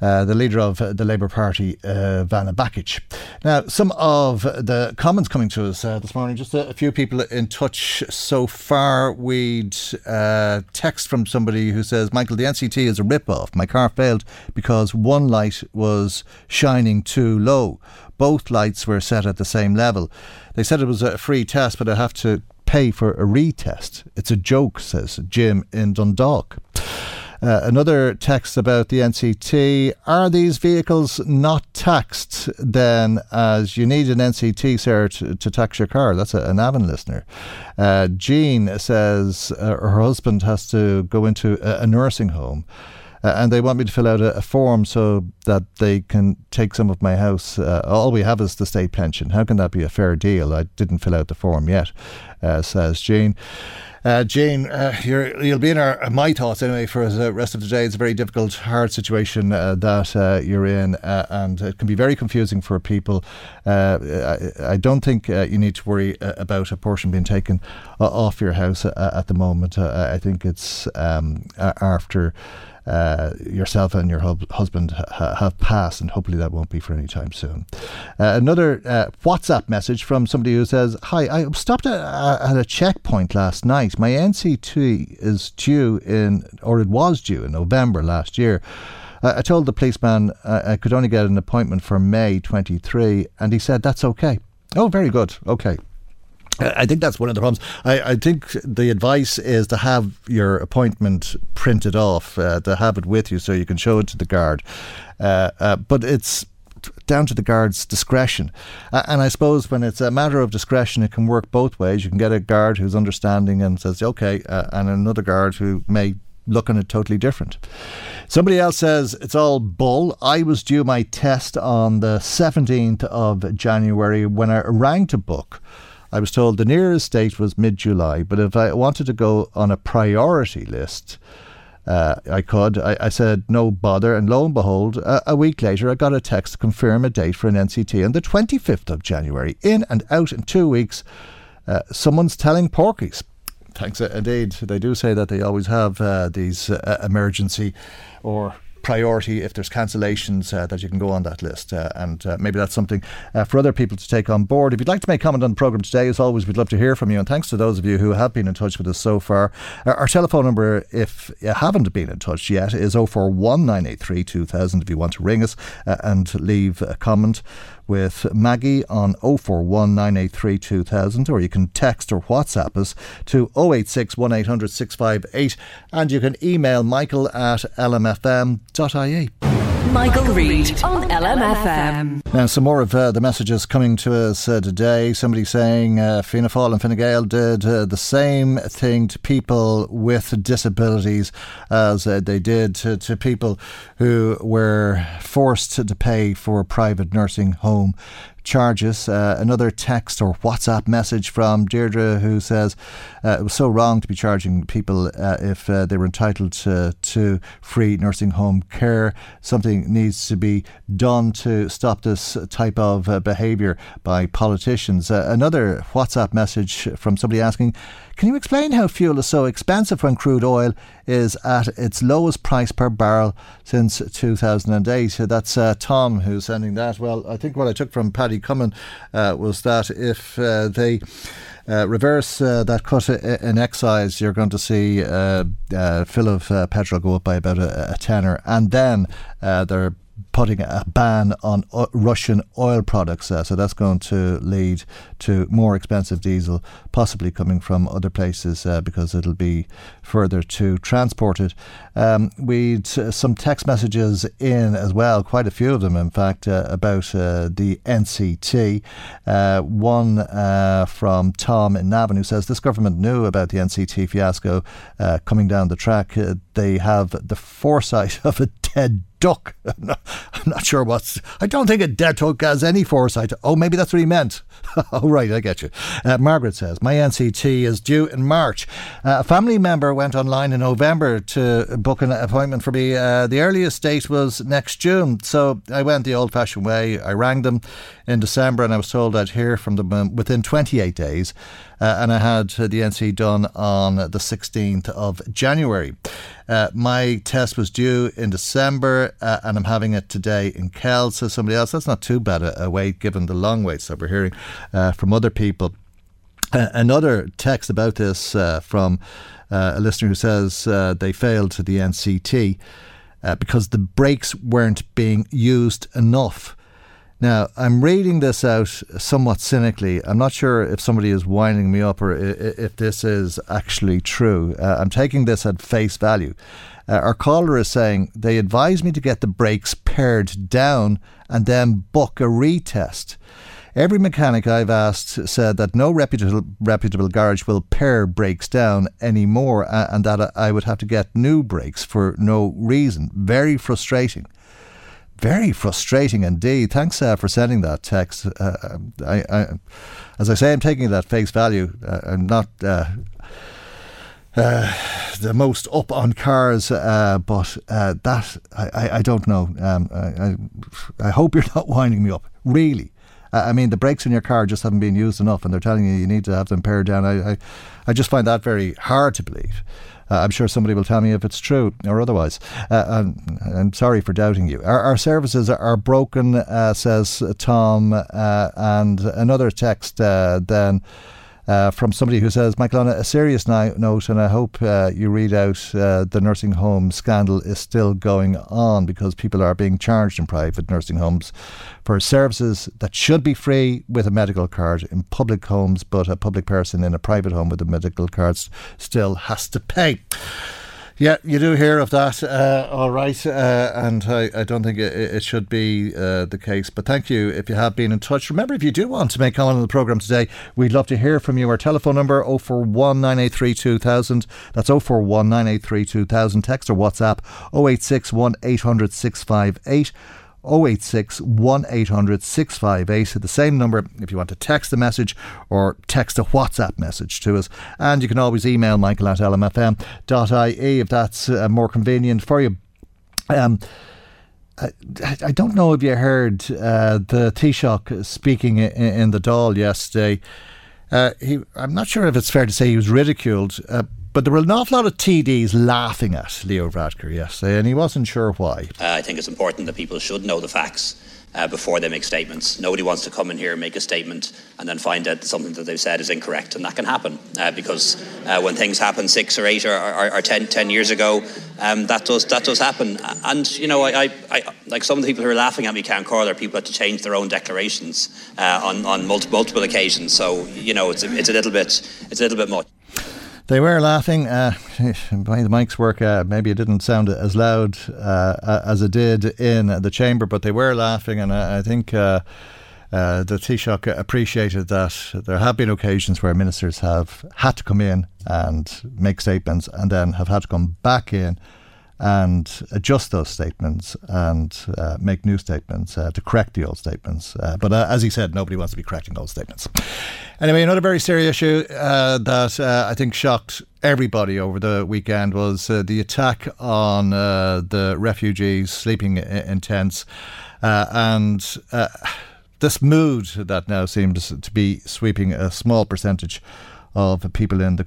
uh, the leader of the Labour Party, uh, Vanna Bacik. Now, some of the comments coming to us uh, this morning, just a, a, few people in touch so far. We'd uh, text from somebody who says, Michael, the NCT is a rip-off. My car failed because one light was shining too low. Both lights were set at the same level. They said it was a free test, but I have to pay for a retest. It's a joke, says Jim in Dundalk. Uh, another text about the NCT. Are these vehicles not taxed then as you need an NCT, to, to tax your car? That's a, an Avon listener. Uh, Jean says uh, her husband has to go into a, a nursing home. Uh, and they want me to fill out a, a, form so that they can take some of my house. Uh, all we have is the state pension. How can that be a fair deal? I didn't fill out the form yet, uh, says Jean. Uh, Jane, uh, you will be in our, uh, my thoughts anyway for the rest of the day. It's a very difficult, hard situation uh, that uh, you're in, uh, and it can be very confusing for people. I, I, don't think you need to worry about a portion being taken off your house at the moment. I think it's um, after uh, yourself and your hub- husband ha- have passed, and hopefully that won't be for any time soon. Uh, another uh, WhatsApp message from somebody who says, "Hi, I stopped at, at a checkpoint last night. My NCT is due in, or it was due in November last year." I told the policeman uh, I could only get an appointment for May 23, and he said, That's okay. Oh, very good. Okay. I think that's one of the problems. I, I, think the advice is to have your appointment printed off, uh, to have it with you so you can show it to the guard. Uh, uh, but it's down to the guard's discretion. and I suppose when it's a matter of discretion, it can work both ways. You can get a guard who's understanding and says, okay, uh, and another guard who may look on it totally different. Somebody else says it's all bull. I was due my test on the 17th of January when I rang to book. I was told the nearest date was mid July, but if I wanted to go on a priority list, uh, I could. I, I, said no bother, and lo and behold, a, week later, I got a text to confirm a date for an NCT on the 25th of January. In and out in two weeks. Uh, someone's telling porkies. Thanks, uh, indeed. They do say that they always have uh, these uh, emergency or priority if there's cancellations uh, that you can go on that list. Uh, and uh, maybe that's something uh, for other people to take on board. If you'd like to make a comment on the programme today, as always, we'd love to hear from you. And thanks to those of you who have been in touch with us so far. our telephone number, if you haven't been in touch yet, is 041983 2000 if you want to ring us uh, and leave a comment with Maggie on 041983 2000 or you can text or WhatsApp us to 086 1800 658 and you can email michael at lmfm.ie. Michael Reade on LMFM. Now, some more of uh, the messages coming to us uh, today. Somebody saying uh, Fianna Fáil and Fine Gael did uh, the same thing to people with disabilities as uh, they did to, to, people who were forced to pay for a private nursing home charges. Uh, another text or WhatsApp message from Deirdre who says uh, it was so wrong to be charging people uh, if uh, they were entitled to, to free nursing home care. Something needs to be done to stop this type of uh, behaviour by politicians. Another WhatsApp message from somebody asking, can you explain how fuel is so expensive when crude oil is at its lowest price per barrel since 2008? So That's uh, Tom who's sending that. Well, I think what I took from Paddy Comyn uh, was that if uh, they uh, reverse uh, that cut in excise, you're going to see uh, fill of petrol go up by about a, a tenner, and then they're putting a ban on Russian oil products. Uh, so that's going to lead to more expensive diesel, possibly coming from other places uh, because it'll be further to transport it. Um, we'd some text messages in as well, quite a few of them, in fact, uh, about uh, the NCT. Uh, one from Tom in Navan who says this government knew about the NCT fiasco coming down the track. they have the foresight of a dead duck. I'm not, sure what's. I don't think a dead hook has any foresight. Oh, maybe that's what he meant. oh, right, I get you. Uh, Margaret says my NCT is due in March. Uh, a family member went online in November to book an appointment for me. Uh, the earliest date was next June, so I went the old-fashioned way. I rang them in December, and I was told I'd hear from them um, within 28 days. Uh, and I had the NC done on the 16th of January. Uh, my test was due in December, uh, and I'm having it today in Kells. So somebody else, that's not too bad a, a wait given the long waits that we're hearing uh, from other people. Uh, another text about this uh, from a listener who says they failed the NCT because the brakes weren't being used enough. Now, I'm reading this out somewhat cynically. I'm not sure if somebody is winding me up or if this is actually true. Uh, I'm taking this at face value. Uh, our caller is saying they advised me to get the brakes pared down and then book a retest. Every mechanic I've asked said that no reputable, reputable garage will pare brakes down anymore and that I would have to get new brakes for no reason. Very frustrating very frustrating indeed. Thanks uh, for sending that text. Uh, I, I, as I say, I'm taking that face value. Uh, I'm not uh, uh, the most up on cars, uh, but that I, I, don't know. Um, I, I, hope you're not winding me up. Really. I mean, the brakes in your car just haven't been used enough, and they're telling you you need to have them pared down. I, I, I just find that very hard to believe. Uh, I'm sure somebody will tell me if it's true or otherwise. Uh, I'm sorry for doubting you. Our, our services are broken, uh, says Tom, uh, and another text uh, then uh, from somebody who says, Michael, on a serious note, and I hope uh, you read out uh, the nursing home scandal is still going on because people are being charged in private nursing homes for services that should be free with a medical card in public homes, but a public person in a private home with a medical card still has to pay. Yeah, you do hear of that. Uh, all right. Uh, and I, I, don't think it, it should be uh, the case. But thank you if you have been in touch. Remember, if you do want to make comment on the programme today, we'd love to hear from you. Our telephone number 041 983 2000. That's 041 983 2000. Text or WhatsApp 086 800 658. 086 1800 658. The same number if you want to text a message or text a WhatsApp message to us. And you can always email michael at lmfm.ie if that's uh, more convenient for you. Um, I, I don't know if you heard uh, the Taoiseach speaking in, in the Dáil yesterday. Uh, he, I'm not sure if it's fair to say he was ridiculed, uh, but there were an awful lot of TDs laughing at Leo Varadkar yesterday, and he wasn't sure why. Uh, I think it's important that people should know the facts. Uh, before they make statements. Nobody wants to come in here and make a statement and then find out that something that they've said is incorrect, and that can happen uh, because uh, when things happen six or eight or, or, or ten, ten, years ago, um, that does that does happen. And you know, I, I, I, like some of the people who are laughing at me, can't call their people had to change their own declarations uh, on on multiple, multiple occasions. So you know, it's a, it's a little bit it's a little bit much. They were laughing. Uh, the mic's work, uh, maybe it didn't sound as loud uh, as it did in the chamber, but they were laughing, and I, I think. Uh, uh, the Taoiseach appreciated that there have been occasions where ministers have had to come in and make statements and then have had to come back in and adjust those statements and uh, make new statements uh, to correct the old statements. Uh, but uh, as he said, nobody wants to be correcting old statements. Anyway, another very serious issue uh, that uh, I think shocked everybody over the weekend was the attack on the refugees sleeping in tents and this mood that now seems to be sweeping a small percentage of people in the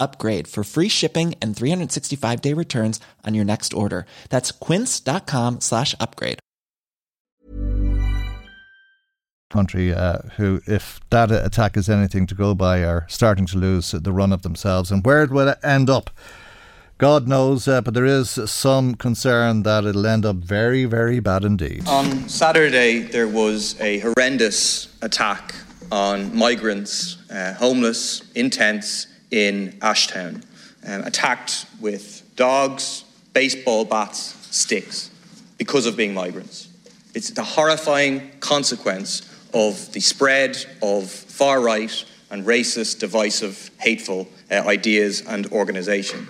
upgrade for free shipping and 365 day returns on your next order. That's quince.com slash upgrade. Country uh, who, if that attack is anything to go by, are starting to lose the run of themselves. And where it will end up, God knows, uh, but there is some concern that it'll end up very, very bad indeed. On Saturday, there was a horrendous attack on migrants, uh, homeless, in tents in Ashtown, um, attacked with dogs, baseball bats, sticks, because of being migrants. It's the horrifying consequence of the spread of far right and racist, divisive, hateful uh, ideas and organisation.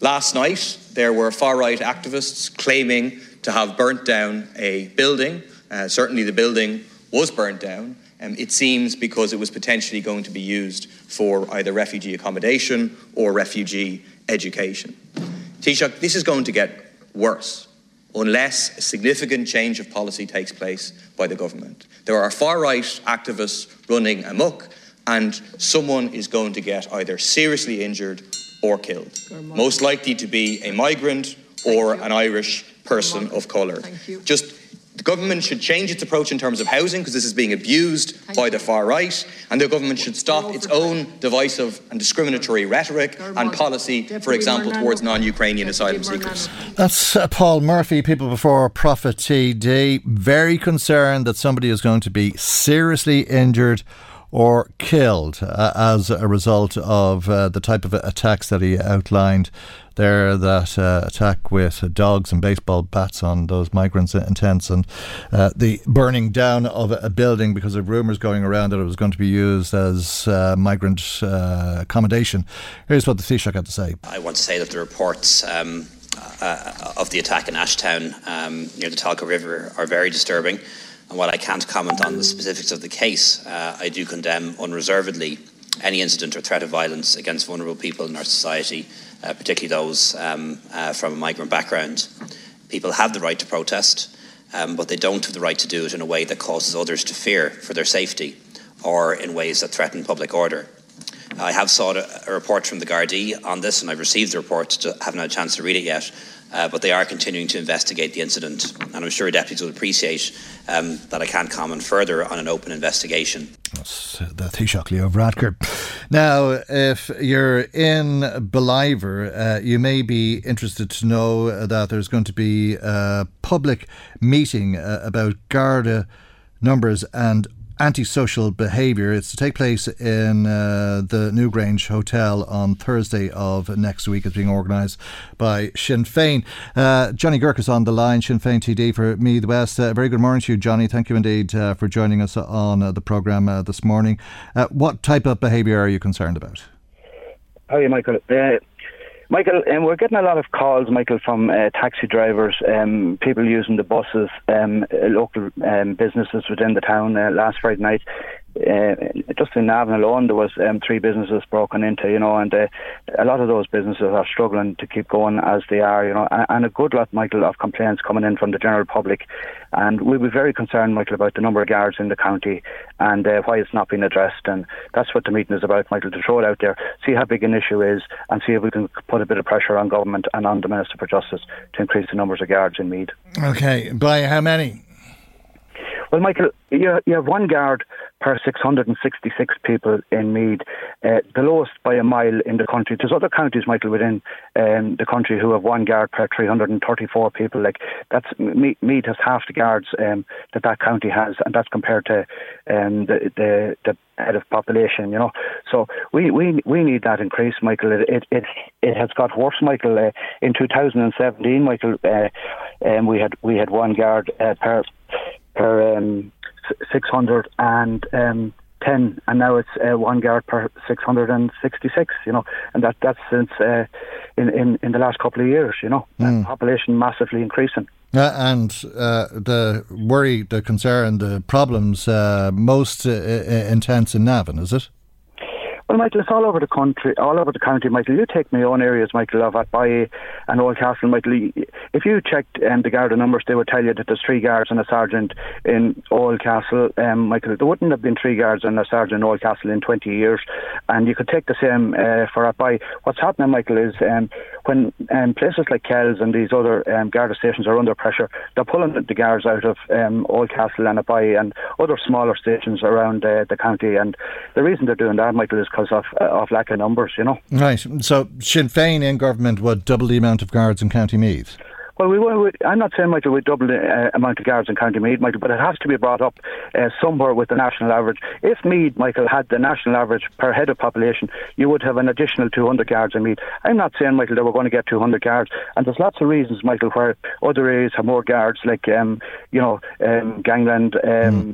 Last night, there were far right activists claiming to have burnt down a building. Uh, certainly, the building was burnt down. Um, it seems because it was potentially going to be used for either refugee accommodation or refugee education. Taoiseach, this is going to get worse unless a significant change of policy takes place by the government. There are far right activists running amok, and someone is going to get either seriously injured or killed. Most likely to be a migrant or an Irish person of colour. Just the government should change its approach in terms of housing because this is being abused Thank by the far right, and the government should stop its own divisive and discriminatory rhetoric and policy, for example, towards non Ukrainian asylum seekers. That's uh, Paul Murphy, People Before Profit TD, very concerned that somebody is going to be seriously injured or killed uh, as a result of uh, the type of attacks that he outlined there that uh, attack with dogs and baseball bats on those migrants in tents and uh, the burning down of a building because of rumours going around that it was going to be used as uh, migrant uh, accommodation. Here's what the Taoiseach had to say. I want to say that the reports um, uh, of the attack in Ashtown um, near the Tolka River are very disturbing. And while I can't comment on the specifics of the case, uh, I do condemn unreservedly any incident or threat of violence against vulnerable people in our society, uh, particularly those um, uh, from a migrant background. People have the right to protest, um, but they don't have the right to do it in a way that causes others to fear for their safety or in ways that threaten public order. I have sought a, a report from the Gardaí on this, and I've received the report. haven't had a chance to read it yet. Uh, but they are continuing to investigate the incident. And I'm sure deputies will appreciate um, that I can't comment further on an open investigation. That's uh, the Taoiseach Leo Varadkar. Now, if you're in Ballivor, uh, you may be interested to know that there's going to be a public meeting uh, about Garda numbers and antisocial behaviour. It's to take place in uh, the Newgrange Hotel on Thursday of next week. It's being organised by Sinn Féin. Uh, Johnny Guirke is on the line, Sinn Féin TD for Meath West. Uh, very good morning to you, Johnny. Thank you indeed uh, for joining us on uh, the programme uh, this morning. what type of behaviour are you concerned about? Hi, Michael. Michael, um, we're getting a lot of calls, Michael, from uh, taxi drivers, um, people using the buses, um, uh, local um, businesses within the town. Uh, last Friday night, uh, just in Navan alone, there was um, three businesses broken into, you know, and uh, a lot of those businesses are struggling to keep going as they are, you know, and, and a good lot, Michael, of complaints coming in from the general public, and we'll be very concerned, Michael, about the number of guards in the county and uh, why it's not being addressed, and that's what the meeting is about, Michael, to throw it out there, see how big an issue is, and see if we can put a bit of pressure on government and on the Minister for Justice to increase the numbers of guards in Meath. Okay, by how many? Well, Michael, you, you have one guard per 666 people in Meath, uh, the lowest by a mile in the country. There's other counties, Michael, within um, the country who have one guard per 334 people. Like that's Meath has half the guards um, that that county has, and that's compared to um, the, the the head of population. You know, so we we we need that increase, Michael. It it it, it has got worse, Michael. Uh, in 2017, Michael, uh, um, we had we had one guard uh, per per um, 610 um, and now it's uh, one guard per 666 you know and that that's since uh, in, in in the last couple of years you know. Mm. population massively increasing. Uh, and uh, the worry the concern the problems uh, most uh, intense in Navan is it well, Michael, it's all over the country, all over the county, Michael. You take my own areas, Michael, of Athboy and Oldcastle, Michael. If you checked um, the Garda numbers, they would tell you that there's three guards and a sergeant in Oldcastle. Um, Michael, there wouldn't have been three guards and a sergeant in Oldcastle in 20 years. And you could take the same uh, for Athboy. What's happening, Michael, is um, when um, places like Kells and these other um, Garda stations are under pressure, they're pulling the guards out of um, Oldcastle and Athboy and other smaller stations around uh, the county. And the reason they're doing that, Michael, is because of, uh, of lack of numbers, you know. Right. So Sinn Féin in government would double the amount of guards in County Meath? Well, we, we, I'm not saying, Michael, we double the uh, amount of guards in County Meath, Michael, but it has to be brought up uh, somewhere with the national average. If Meath, Michael, had the national average per head of population, you would have an additional 200 guards in Meath. I'm not saying, Michael, that we're going to get 200 guards, and there's lots of reasons, Michael, where other areas have more guards, like, um, you know, um, gangland, um,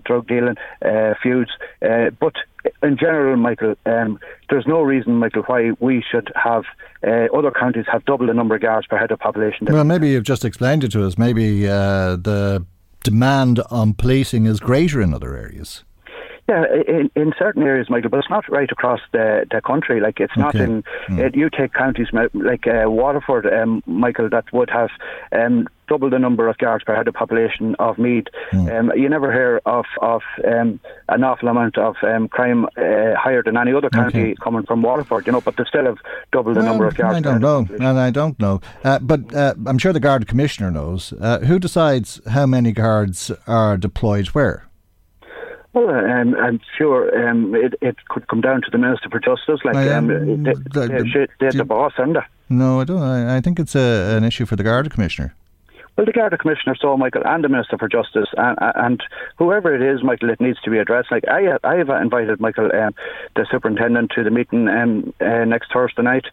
mm. drug dealing, uh, feuds, uh, but in general, Michael, um, there's no reason, Michael, why we should have uh, other counties have double the number of guards per head of population. Well, maybe you've just explained it to us. Maybe uh, the demand on policing is greater in other areas. Yeah, in, in certain areas, Michael, but it's not right across the, the country. Like it's not in. Mm. Uh, you take counties like uh, Waterford, um, Michael, that would have um, double the number of guards per head of population of Meath. Um, you never hear of of um, an awful amount of um, crime uh, higher than any other county Okay. coming from Waterford. You know, but they still have double the number of guards. I don't know, and I don't know. Uh, but uh, I'm sure the Guard Commissioner knows. Uh, who decides how many guards are deployed where? Well, um, I'm sure um, it, it could come down to the Minister for Justice. Like I, um, um, they, the- they, the- they're the boss, they? No, I don't. I, I think it's a, an issue for the Guard Commissioner. Well, the Garda Commissioner saw Michael and the Minister for Justice and, and whoever it is, Michael, it needs to be addressed. Like I, I have invited Michael, um, the superintendent, to the meeting um, uh, next Thursday night,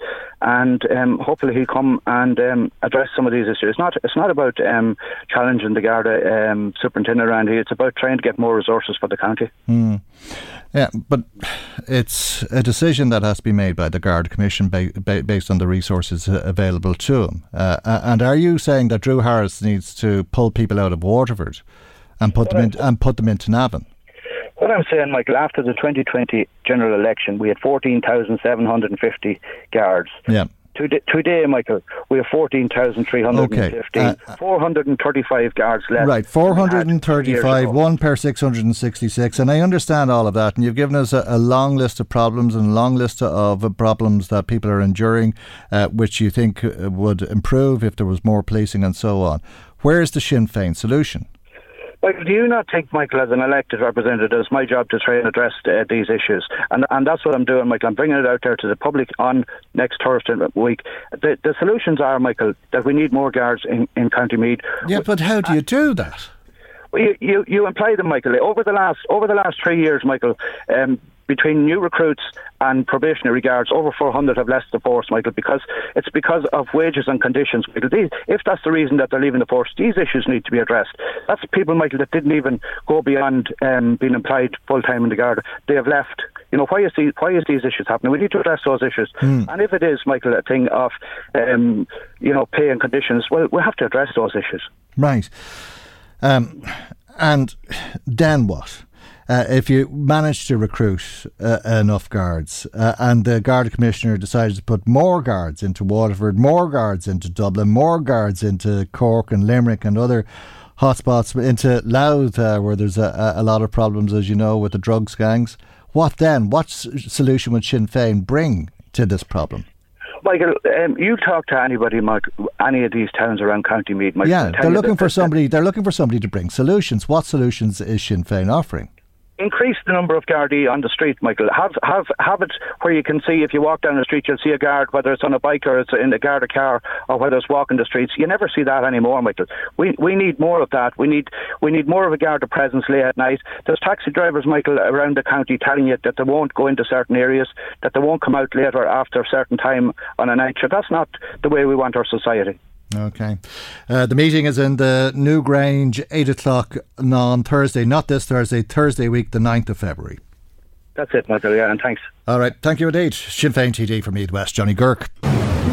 and um, hopefully he'll come and um, address some of these issues. It's not, it's not about um, challenging the Garda um, superintendent around here. It's about trying to get more resources for the county. Hmm. Yeah, but it's a decision that has to be made by the Guard Commission ba- ba- based on the resources uh, available to them. Uh, and are you saying that Drew Harris needs to pull people out of Waterford and put them in, and put them into Navan? What I'm saying, Michael, after the 2020 general election, we had 14,750 guards. Yeah. Today, today, Michael, we have 14,315. Okay, uh, 435 guards left. Right, than we had two years 435, one per 666. And I understand all of that. And you've given us a, a long list of problems and a long list of uh, problems that people are enduring, uh, which you think uh, would improve if there was more policing and so on. Where's the Sinn Féin solution? Michael, do you not think, Michael, as an elected representative, it's my job to try and address uh, these issues? And and that's what I'm doing, Michael. I'm bringing it out there to the public on next Thursday week. The, the solutions are, Michael, that we need more guards in, in County Meath. Yeah, but how do you do that? Well, you, you, you imply them, Michael. Over the last over the last three years, Michael, um, between new recruits and probationary guards, over 400 have left the force, Michael, because it's because of wages and conditions, Michael. These, if that's the reason that they're leaving the force, these issues need to be addressed. That's people, Michael, that didn't even go beyond um, being employed full time in the guard. They have left. You know, why is, these, why is these issues happening? We need to address those issues. Hmm. And if it is, Michael, a thing of, um, you know, pay and conditions, well, we have to address those issues. Right. Um, and then what? Uh, if you manage to recruit uh, enough guards uh, and the Guard Commissioner decides to put more guards into Waterford, more guards into Dublin, more guards into Cork and Limerick and other hotspots, into Louth, uh, where there's a, a lot of problems, as you know, with the drugs gangs, what then? What s- solution would Sinn Féin bring to this problem? Michael, um, you talk to anybody, Mike, any of these towns around County Meath, Michael. yeah, they're looking for somebody. They're looking for somebody to bring solutions. What solutions is Sinn Féin offering? Increase the number of Gardaí on the street, Michael. Have have have it where you can see if you walk down the street, you'll see a guard, whether it's on a bike or it's in a Garda car, or whether it's walking the streets. You never see that anymore, Michael. We we need more of that. We need we need more of a Garda presence late at night. There's taxi drivers, Michael, around the county telling you that they won't go into certain areas, that they won't come out later after a certain time on a night shift. That's not the way we want our society. Okay. Uh, the meeting is in the Newgrange, 8 o'clock on Thursday, not this Thursday, Thursday week, the 9th of February. That's it, Michael. Yeah, and thanks. All right. Thank you indeed. Sinn Féin TD from Meath West, Johnny Guirke.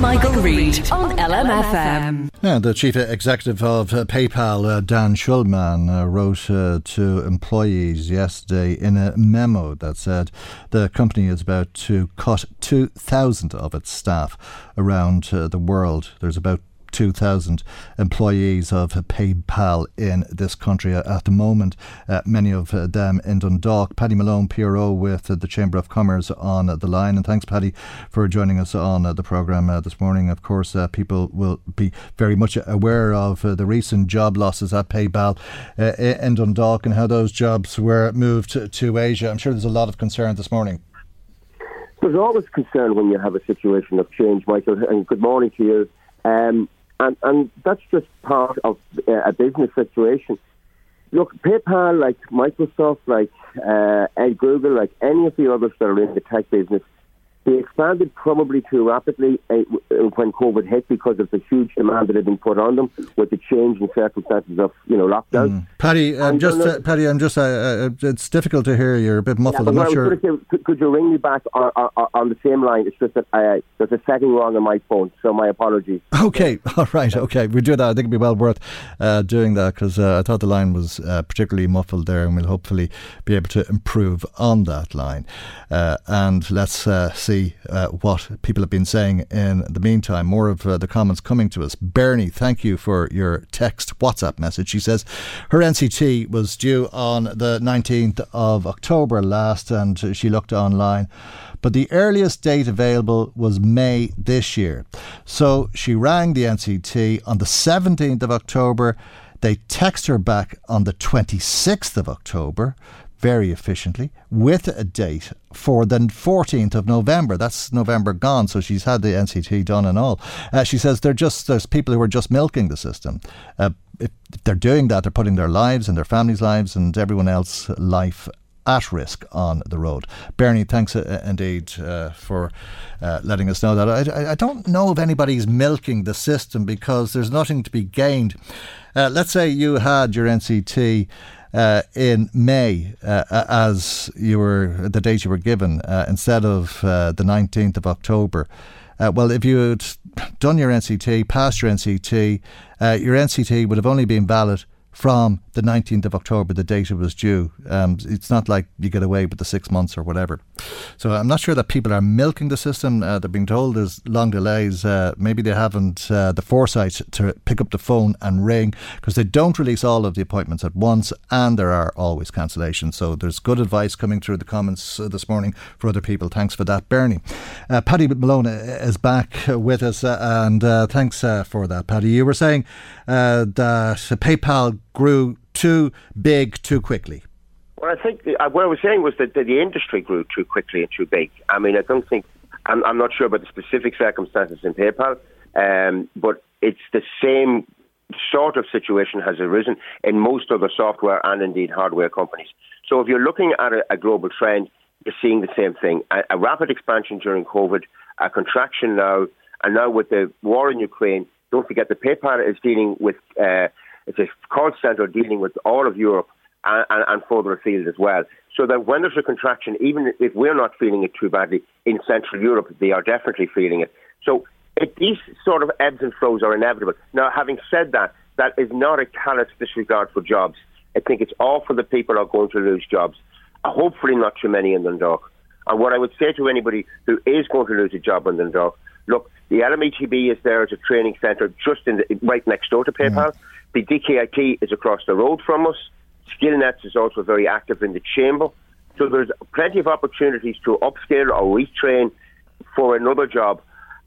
Michael Reade on LMFM. Yeah, the chief executive of uh, PayPal, uh, Dan Schulman, uh, wrote uh, to employees yesterday in a memo that said the company is about to cut 2,000 of its staff around uh, the world. There's about 2,000 employees of PayPal in this country at the moment, uh, many of uh, them in Dundalk. Paddy Malone, PRO with uh, the Chamber of Commerce on the line. And thanks, Paddy, for joining us on uh, the programme uh, this morning. Of course, uh, people will be very much aware of uh, the recent job losses at PayPal uh, in Dundalk and how those jobs were moved to, to Asia. I'm sure there's a lot of concern this morning. There's always concern when you have a situation of change, Michael, and good morning to you. Um, and, and that's just part of uh, a business situation. Look, PayPal, like Microsoft, like uh, Google, like any of the others that are in the tech business, They expanded probably too rapidly uh, when COVID hit because of the huge demand that had been put on them with the change in circumstances of you know lockdown. Mm. Paddy, I'm just uh, Paddy, I'm just. Uh, uh, it's difficult to hear. You're a bit muffled. Yeah, I'm not sure. Say, could, could, you ring me back on, on, on, the same line? It's just that uh, there's a setting wrong on my phone, so my apologies. Okay, all right, okay, we do that. I think it'd be well worth uh, doing that because I thought the line was particularly muffled there, and we'll hopefully be able to improve on that line. and let's see uh, what people have been saying in the meantime. More of uh, the comments coming to us. Bernie, thank you for your text WhatsApp message. She says her NCT was due on the 19th of October last, and she looked online but the earliest date available was May this year. So she rang the NCT on the 17th of October. They text her back on the 26th of October very efficiently with a date for the 14th of November. That's November gone, so she's had the NCT done and all. Uh, she says they're just there's people who are just milking the system. Uh, if they're doing that, they're putting their lives and their families' lives and everyone else's life at risk on the road. Bernie, thanks uh, indeed uh, for uh, letting us know that. I, I, don't know if anybody's milking the system because there's nothing to be gained. Uh, let's say you had your NCT uh, in May uh, as you were the date you were given uh, instead of uh, the 19th of October. Uh, well, if you had done your NCT, passed your NCT, uh, your NCT would have only been valid from the 19th of October, the date it was due. Um, it's not like you get away with the six months or whatever. So I'm not sure that people are milking the system. Uh, they're being told there's long delays. Uh, maybe they haven't uh, the foresight to pick up the phone and ring because they don't release all of the appointments at once and there are always cancellations. So there's good advice coming through the comments uh, this morning for other people. Thanks for that, Bernie. Uh, Paddy Malone is back with us uh, and thanks for that, Paddy. You were saying that PayPal grew too big too quickly? Well, I think uh, what I was saying was that the, the industry grew too quickly and too big. I mean, I don't think I'm, I'm not sure about the specific circumstances in PayPal, um, but it's the same sort of situation has arisen in most other software and indeed hardware companies. So if you're looking at a, a global trend, you're seeing the same thing: a, a rapid expansion during COVID, a contraction now, and now with the war in Ukraine. Don't forget that PayPal is dealing with uh, it's a call centre dealing with all of Europe and, and, and further afield as well. So that when there's a contraction, even if we're not feeling it too badly in Central Europe, they are definitely feeling it. So it, these sort of ebbs and flows are inevitable. Now, having said that, that is not a callous disregard for jobs. I think it's all for the people who are going to lose jobs. Uh, hopefully, not too many in Dundalk. And what I would say to anybody who is going to lose a job in Dundalk, look, the LMETB is there as a training centre just in the, right next door to PayPal. Mm. The DKIT is across the road from us. Skillnets is also very active in the chamber. So there's plenty of opportunities to upskill or retrain for another job.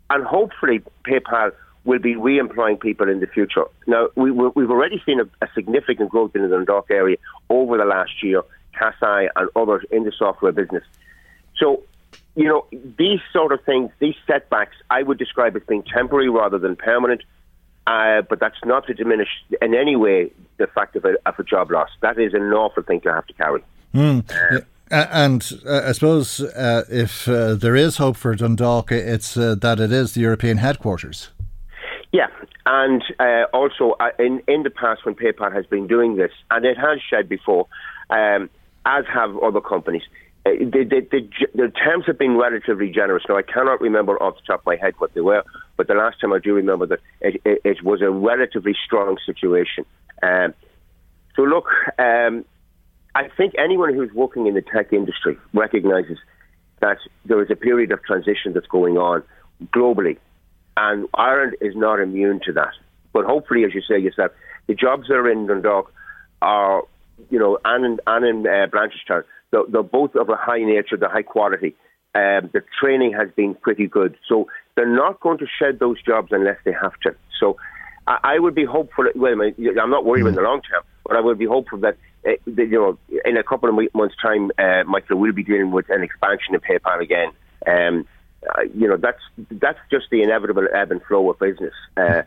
And hopefully PayPal will be re-employing people in the future. Now, we, have already seen a, a, significant growth in the Dundalk area over the last year, Kasai and others in the software business. So, you know, these sort of things, these setbacks, I would describe as being temporary rather than permanent. Uh, but that's not to diminish in any way the fact of a, of a job loss. That is an awful thing to have to carry. Mm. Uh, and uh, I suppose uh, if uh, there is hope for Dundalk, it's uh, that it is the European headquarters. Yeah, and also in in the past when PayPal has been doing this, and it has shed before, um, as have other companies, uh, the, the, the, the, terms have been relatively generous. Now, I cannot remember off the top of my head what they were, but the last time I do remember that it, it, it was a relatively strong situation. Um, so, look, um, I think anyone who's working in the tech industry recognizes that there is a period of transition that's going on globally, and Ireland is not immune to that. But hopefully, as you say yourself, the jobs that are in Dundalk are, you know, and in, and in uh, Blanchardstown they're, they're both of a high nature, they're high quality. Um, the training has been pretty good. So they're not going to shed those jobs unless they have to. So I, I would be hopeful. Well, I'm not worried mm. in the long term, but I would be hopeful that, uh, that you know, in a couple of months' time, uh, Michael will be dealing with an expansion of PayPal again. Um, uh, you know, that's that's just the inevitable ebb and flow of business. Uh,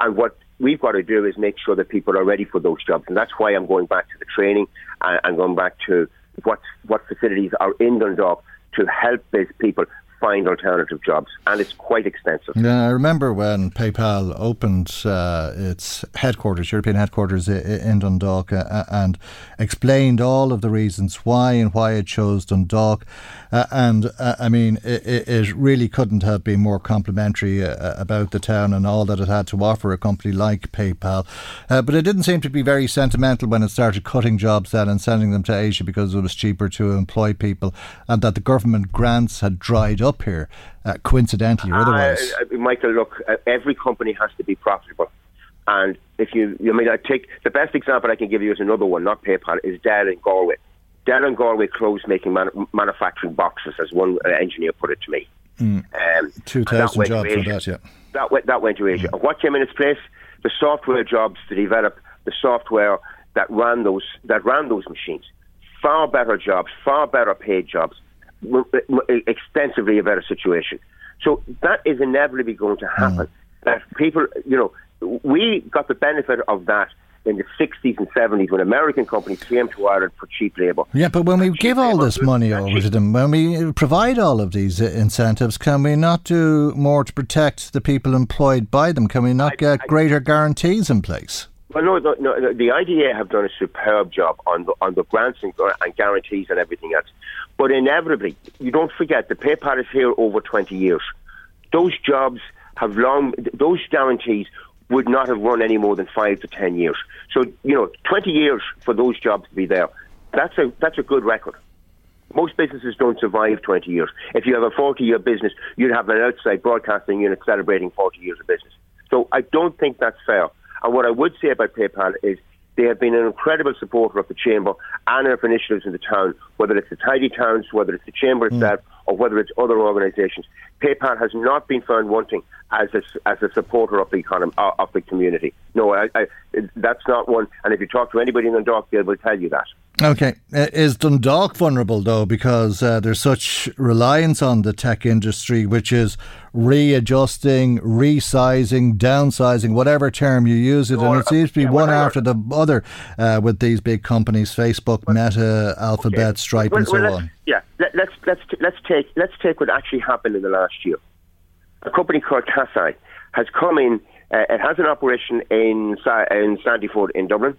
and what we've got to do is make sure that people are ready for those jobs, and that's why I'm going back to the training and, and going back to what what facilities are in Dundalk to help these people find alternative jobs, and it's quite expensive. Yeah, I remember when PayPal opened uh, its headquarters, European headquarters in Dundalk, uh, and explained all of the reasons why and why it chose Dundalk. Uh, and uh, I mean, it, it, really couldn't have been more complimentary uh, about the town and all that it had to offer a company like PayPal. Uh, but it didn't seem to be very sentimental when it started cutting jobs then and sending them to Asia because it was cheaper to employ people, and that the government grants had dried up here, uh, coincidentally or otherwise. Uh, Michael, look, every company has to be profitable. And if you, I mean, I take the best example I can give you is another one, not PayPal, is Dell in Galway. Dell and Galway closed making man- manufacturing boxes, as one uh, engineer put it to me. Mm. Um, 2,000 jobs for that, yeah. That went, that went to Asia. Mm. What came in its place? The software jobs to develop the software that ran those that ran those machines. Far better jobs, far better paid jobs, extensively about a situation. So that is inevitably going to happen. Mm. That people, you know, we got the benefit of that in the 60s and 70s when American companies came to Ireland for cheap labour. Yeah, but when we give all this money over to them, when we provide all of these incentives, can we not do more to protect the people employed by them? Can we not get greater guarantees in place? Well, no, no, no, the IDA have done a superb job on the, on the grants and, uh, and guarantees and everything else. But inevitably, you don't forget the PayPal is here over 20 years. Those jobs have long, those guarantees would not have run any more than five to 10 years. So, you know, 20 years for those jobs to be there, that's a, that's a good record. Most businesses don't survive 20 years. If you have a 40 year business, you'd have an outside broadcasting unit celebrating 40 years of business. So I don't think that's fair. And what I would say about PayPal is they have been an incredible supporter of the Chamber and of initiatives in the town, whether it's the Tidy Towns, whether it's the Chamber mm. itself, or whether it's other organisations. PayPal has not been found wanting as a, as a supporter of the economy, uh, of the community. No, I, I, that's not one. And if you talk to anybody in Dundalk, they will tell you that. Okay. Uh, is Dundalk vulnerable, though, because uh, there's such reliance on the tech industry, which is readjusting, resizing, downsizing, whatever term you use it, and it seems to be one after the other uh, with these big companies: Facebook, Meta, Alphabet. Stripe, and so on. Yeah, Let, let's let's let's take let's take what actually happened in the last year. A company called Kaseya has come in. Uh, it has an operation in in Sandyford in Dublin.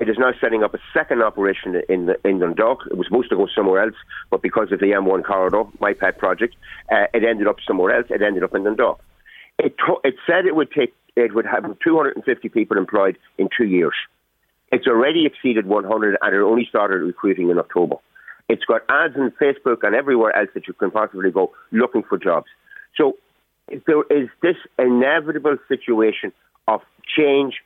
It is now setting up a second operation in the, in Dundalk. It was supposed to go somewhere else, but because of the M1 corridor, my pet project, uh, it ended up somewhere else. It ended up in Dundalk. It, to- it said it would take it would have 250 people employed in two years. It's already exceeded 100, and it only started recruiting in October. It's got ads on Facebook and everywhere else that you can possibly go looking for jobs. So there is this inevitable situation of change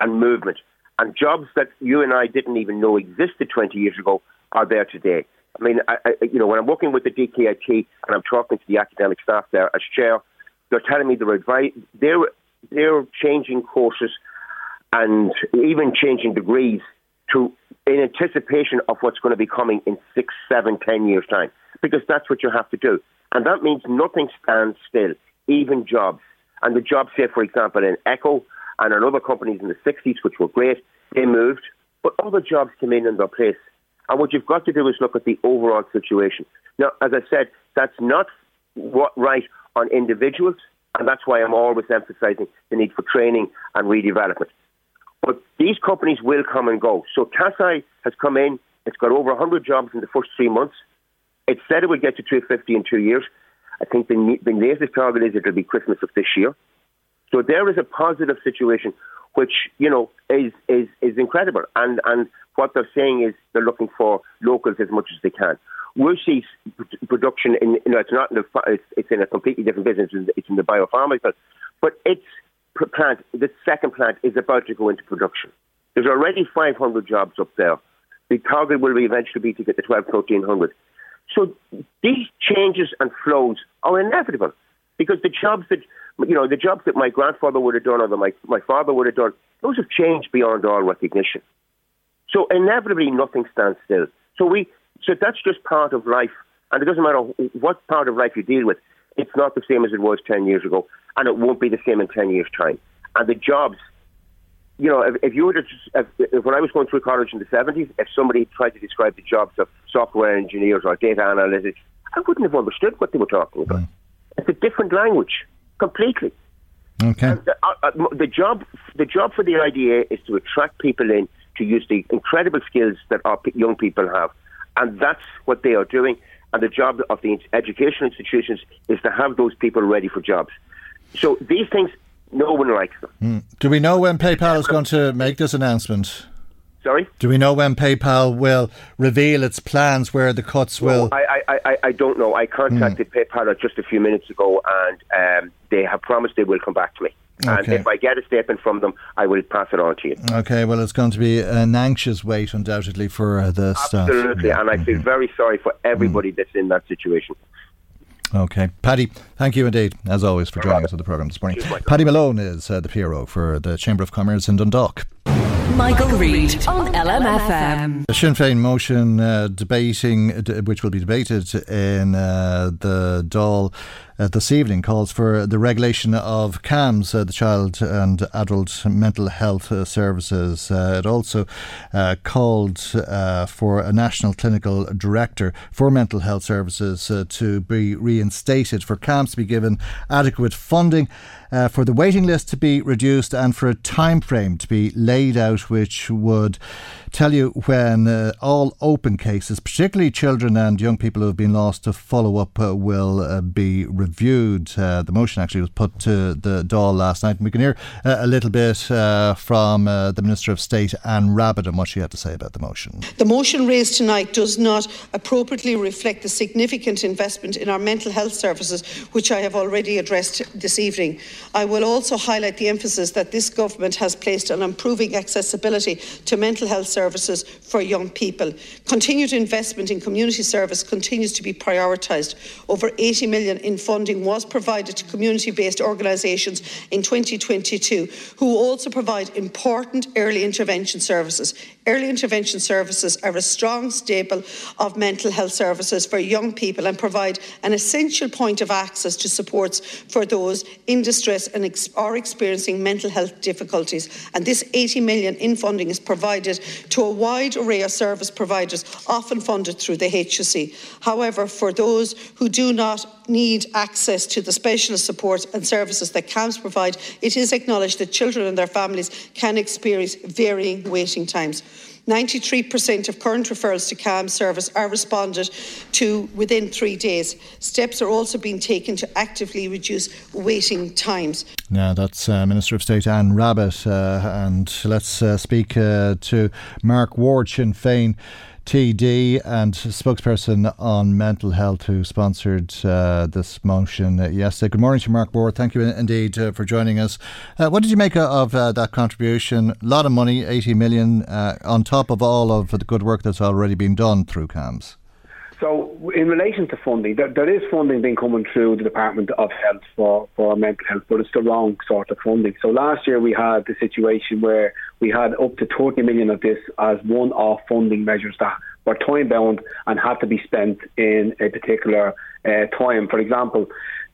and movement and jobs that you and I didn't even know existed 20 years ago are there today. I mean, I, I, you know, when I'm working with the DKIT and I'm talking to the academic staff there as chair, they're telling me they're advice, they're they're changing courses and even changing degrees to in anticipation of what's going to be coming in six, seven, ten years time, because that's what you have to do, and that means nothing stands still, even jobs. And the jobs here, for example, in Echo and in other companies in the 60s, which were great, they moved, but other jobs came in in their place. And what you've got to do is look at the overall situation. Now, as I said, that's not right on individuals, and that's why I'm always emphasising the need for training and redevelopment. But these companies will come and go. So Kaseya has come in, it's got over 100 jobs in the first three months. It said it would get to 250 in two years. I think the, the latest target is it'll be Christmas of this year. So there is a positive situation, which you know is is is incredible. And and what they're saying is they're looking for locals as much as they can. We'll see production in you know it's not in the, it's, it's in a completely different business. It's in the biopharmaceutical, but its plant, the second plant, is about to go into production. There's already 500 jobs up there. The target will eventually be to get to 12, 1300. So these changes and flows are inevitable because the jobs that you know, the jobs that my grandfather would have done or that my, my father would have done, those have changed beyond all recognition. So inevitably, nothing stands still. So we, so that's just part of life, and it doesn't matter what part of life you deal with. It's not the same as it was ten years ago, and it won't be the same in ten years' time. And the jobs, you know, if, if you were to, if, if, when I was going through college in the seventies, if somebody tried to describe the jobs of software engineers or data analytics I wouldn't have understood what they were talking about. Mm. It's a different language, completely. Okay. The, uh, uh, the job, the job for the IDA is to attract people in to use the incredible skills that our young people have, and that's what they are doing. And the job of the educational institutions is to have those people ready for jobs. So these things, no one likes them. Mm. Do we know when PayPal is going to make this announcement? Sorry? Do we know when PayPal will reveal its plans where the cuts will? No, I, I, I, I don't know. I contacted Hmm. PayPal just a few minutes ago, and um, they have promised they will come back to me. And Okay. if I get a statement from them, I will pass it on to you. Okay, well, it's going to be an anxious wait, undoubtedly, for uh, the staff. Absolutely, and I feel very sorry for everybody that's in that situation. Okay. Paddy, thank you indeed, as always, for joining us on the programme this morning. Paddy Malone is uh, the PRO for the Chamber of Commerce in Dundalk. Michael Reade on LMFM. The Sinn Féin motion uh, debating, which will be debated in uh, the Dáil uh, this evening, calls for the regulation of CAMHS, uh, the Child and Adult Mental Health uh, Services. Uh, it also called for a national clinical director for mental health services to be reinstated, for CAMHS to be given adequate funding. Uh, for the waiting list to be reduced and for a time frame to be laid out which would tell you when uh, all open cases, particularly children and young people who have been lost to follow up, uh, will uh, be reviewed. Uh, the motion actually was put to the Dáil last night, and we can hear uh, a little bit uh, from the Minister of State, Anne Rabbitte, and what she had to say about the motion. The motion raised tonight does not appropriately reflect the significant investment in our mental health services, which I have already addressed this evening. I will also highlight the emphasis that this government has placed on improving accessibility to mental health services for young people. Continued investment in community service continues to be prioritised. Over 80 million in funding was provided to community-based organisations in 2022, who also provide important early intervention services. Early intervention services are a strong staple of mental health services for young people and provide an essential point of access to supports for those in distress and ex- are experiencing mental health difficulties. And this 80 million in funding is provided to a wide array of service providers, often funded through the HSE. However, for those who do not need access to the specialist support and services that CAMHS provide, it is acknowledged that children and their families can experience varying waiting times. 93% of current referrals to CAMHS service are responded to within three days. Steps are also being taken to actively reduce waiting times. Now, that's uh, Minister of State Anne Rabbitte, Uh, and let's uh, speak uh, to Mark Ward, Sinn Féin. TD and spokesperson on mental health who sponsored uh, this motion yesterday. Good morning to Mark Ward. Thank you indeed uh, for joining us. Uh, what did you make of uh, that contribution? A lot of money, 80 million, uh, on top of all of the good work that's already been done through CAMHS. So, in relation to funding, there, there is funding being coming through the Department of Health for, for mental health, but it's the wrong sort of funding. So, last year we had the situation where we had up to 30 million of this as one off funding measures that were time bound and had to be spent in a particular uh, time. For example,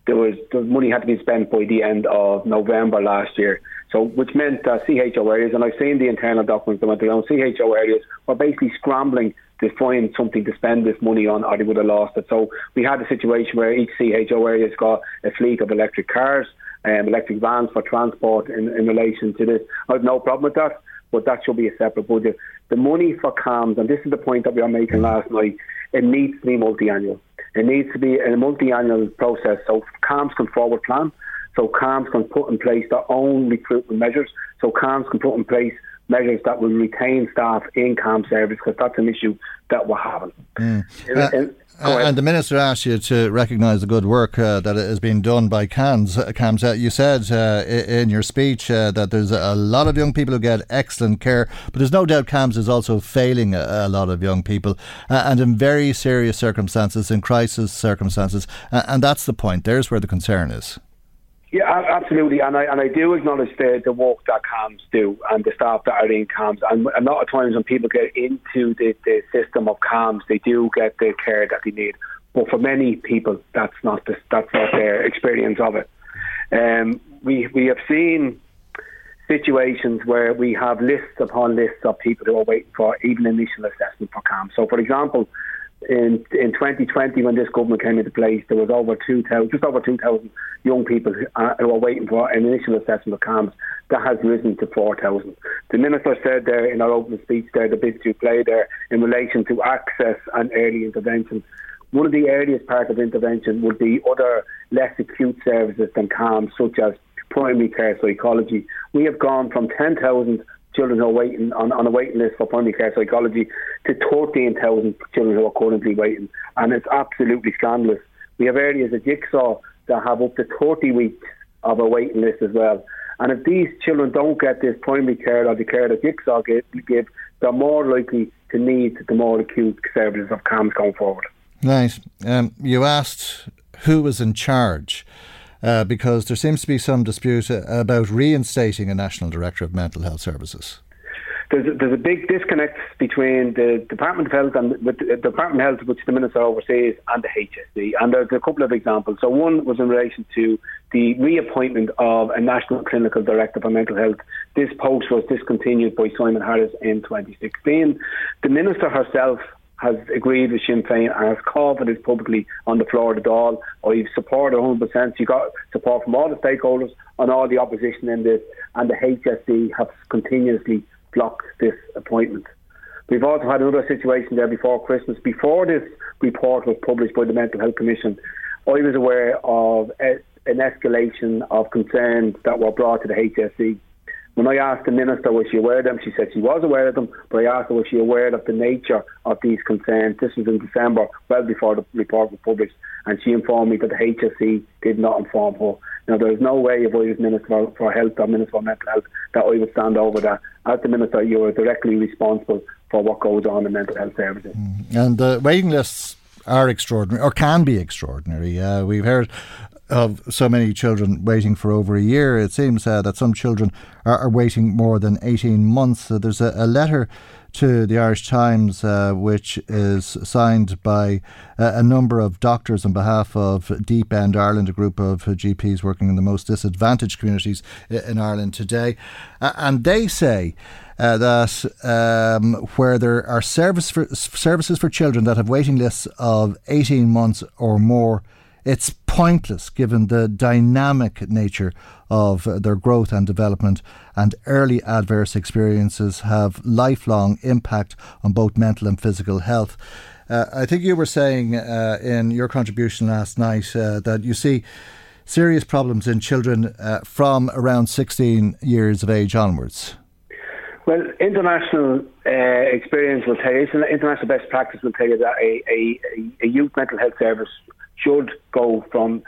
there was the money had to be spent by the end of November last year. So, which meant that CHO areas, and I've seen the internal documents that went around, CHO areas were basically scrambling to find something to spend this money on or they would have lost it. So we had a situation where each CHO area's got a fleet of electric cars, um, electric vans for transport in, in relation to this. I have no problem with that, but that should be a separate budget. The money for CAMHS, and this is the point that we were making last night, it needs to be multi-annual. It needs to be a multi-annual process so CAMHS can forward plan, so CAMHS can put in place their own recruitment measures, so CAMHS can put in place measures that will retain staff in CAMHS service because that's an issue that we're having. Mm. Uh, in- Uh, and the minister asked you to recognise the good work uh, that has been done by CAMHS. Uh, CAMHS. Uh, you said uh, in your speech uh, that there's a lot of young people who get excellent care, but there's no doubt CAMHS is also failing a, a lot of young people, uh, and in very serious circumstances, in crisis circumstances, and that's the point. There's where the concern is. Yeah, absolutely, and I and I do acknowledge the the work that CAMHS do and the staff that are in CAMHS. And a lot of times when people get into the, the system of CAMHS, they do get the care that they need. But for many people, that's not the, that's not their experience of it. Um, we we have seen situations where we have lists upon lists of people who are waiting for even initial assessment for CAMHS. So, for example, in in 2020 when this government came into place, there was over 2,000, just over 2,000 young people who, uh, who were waiting for an initial assessment of CAMHS. That has risen to 4,000. The minister said there in our opening speech there, the bit to play there in relation to access and early intervention. One of the earliest parts of intervention would be other less acute services than CAMHS, such as primary care psychology. We have gone from 10,000 children who are waiting on, on a waiting list for primary care psychology to 13,000 children who are currently waiting. And it's absolutely scandalous. We have areas of Jigsaw that have up to 30 weeks of a waiting list as well. And if these children don't get this primary care or the care that Jigsaw give, give they're more likely to need the more acute services of CAMHS going forward. Right. Um, you asked who was in charge. Uh, because there seems to be some dispute about reinstating a national director of mental health services. There's a, there's a big disconnect between the Department of Health and the Department of Health, which the Minister oversees, and the HSE. And there's a couple of examples. So one was in relation to the reappointment of a national clinical director for mental health. This post was discontinued by Simon Harris in 2016. The Minister herself has agreed with Sinn Féin and has called for this publicly on the floor of the Dáil. I've supported 100%. You got support from all the stakeholders and all the opposition in this, and the HSE have continuously blocked this appointment. We've also had another situation there before Christmas. Before this report was published by the Mental Health Commission, I was aware of an escalation of concerns that were brought to the HSE when I asked the minister was she aware of them, she said she was aware of them, but I asked her was she aware of the nature of these concerns. This was in December, well before the report was published, and she informed me that the HSE did not inform her. Now there is no way if I was Minister for Health or Minister for Mental Health that I would stand over that. As the Minister, you are directly responsible for what goes on in mental health services. Mm. And the uh, waiting lists are extraordinary or can be extraordinary. Uh, we've heard of so many children waiting for over a year. It seems uh, that some children are, are, waiting more than 18 months. So there's a, a, letter to the Irish Times uh, which is signed by uh, a number of doctors on behalf of Deep End Ireland, a group of GPs working in the most disadvantaged communities in Ireland today. and they say uh, that um, where there are service for, services for children that have waiting lists of 18 months or more it's pointless given the dynamic nature of their growth and development, and early adverse experiences have lifelong impact on both mental and physical health. Uh, I think you were saying uh, in your contribution last night uh, that you see serious problems in children uh, from around 16 years of age onwards. Well, international uh, experience will tell you, international best practice will tell you that a, a, a youth mental health service should go from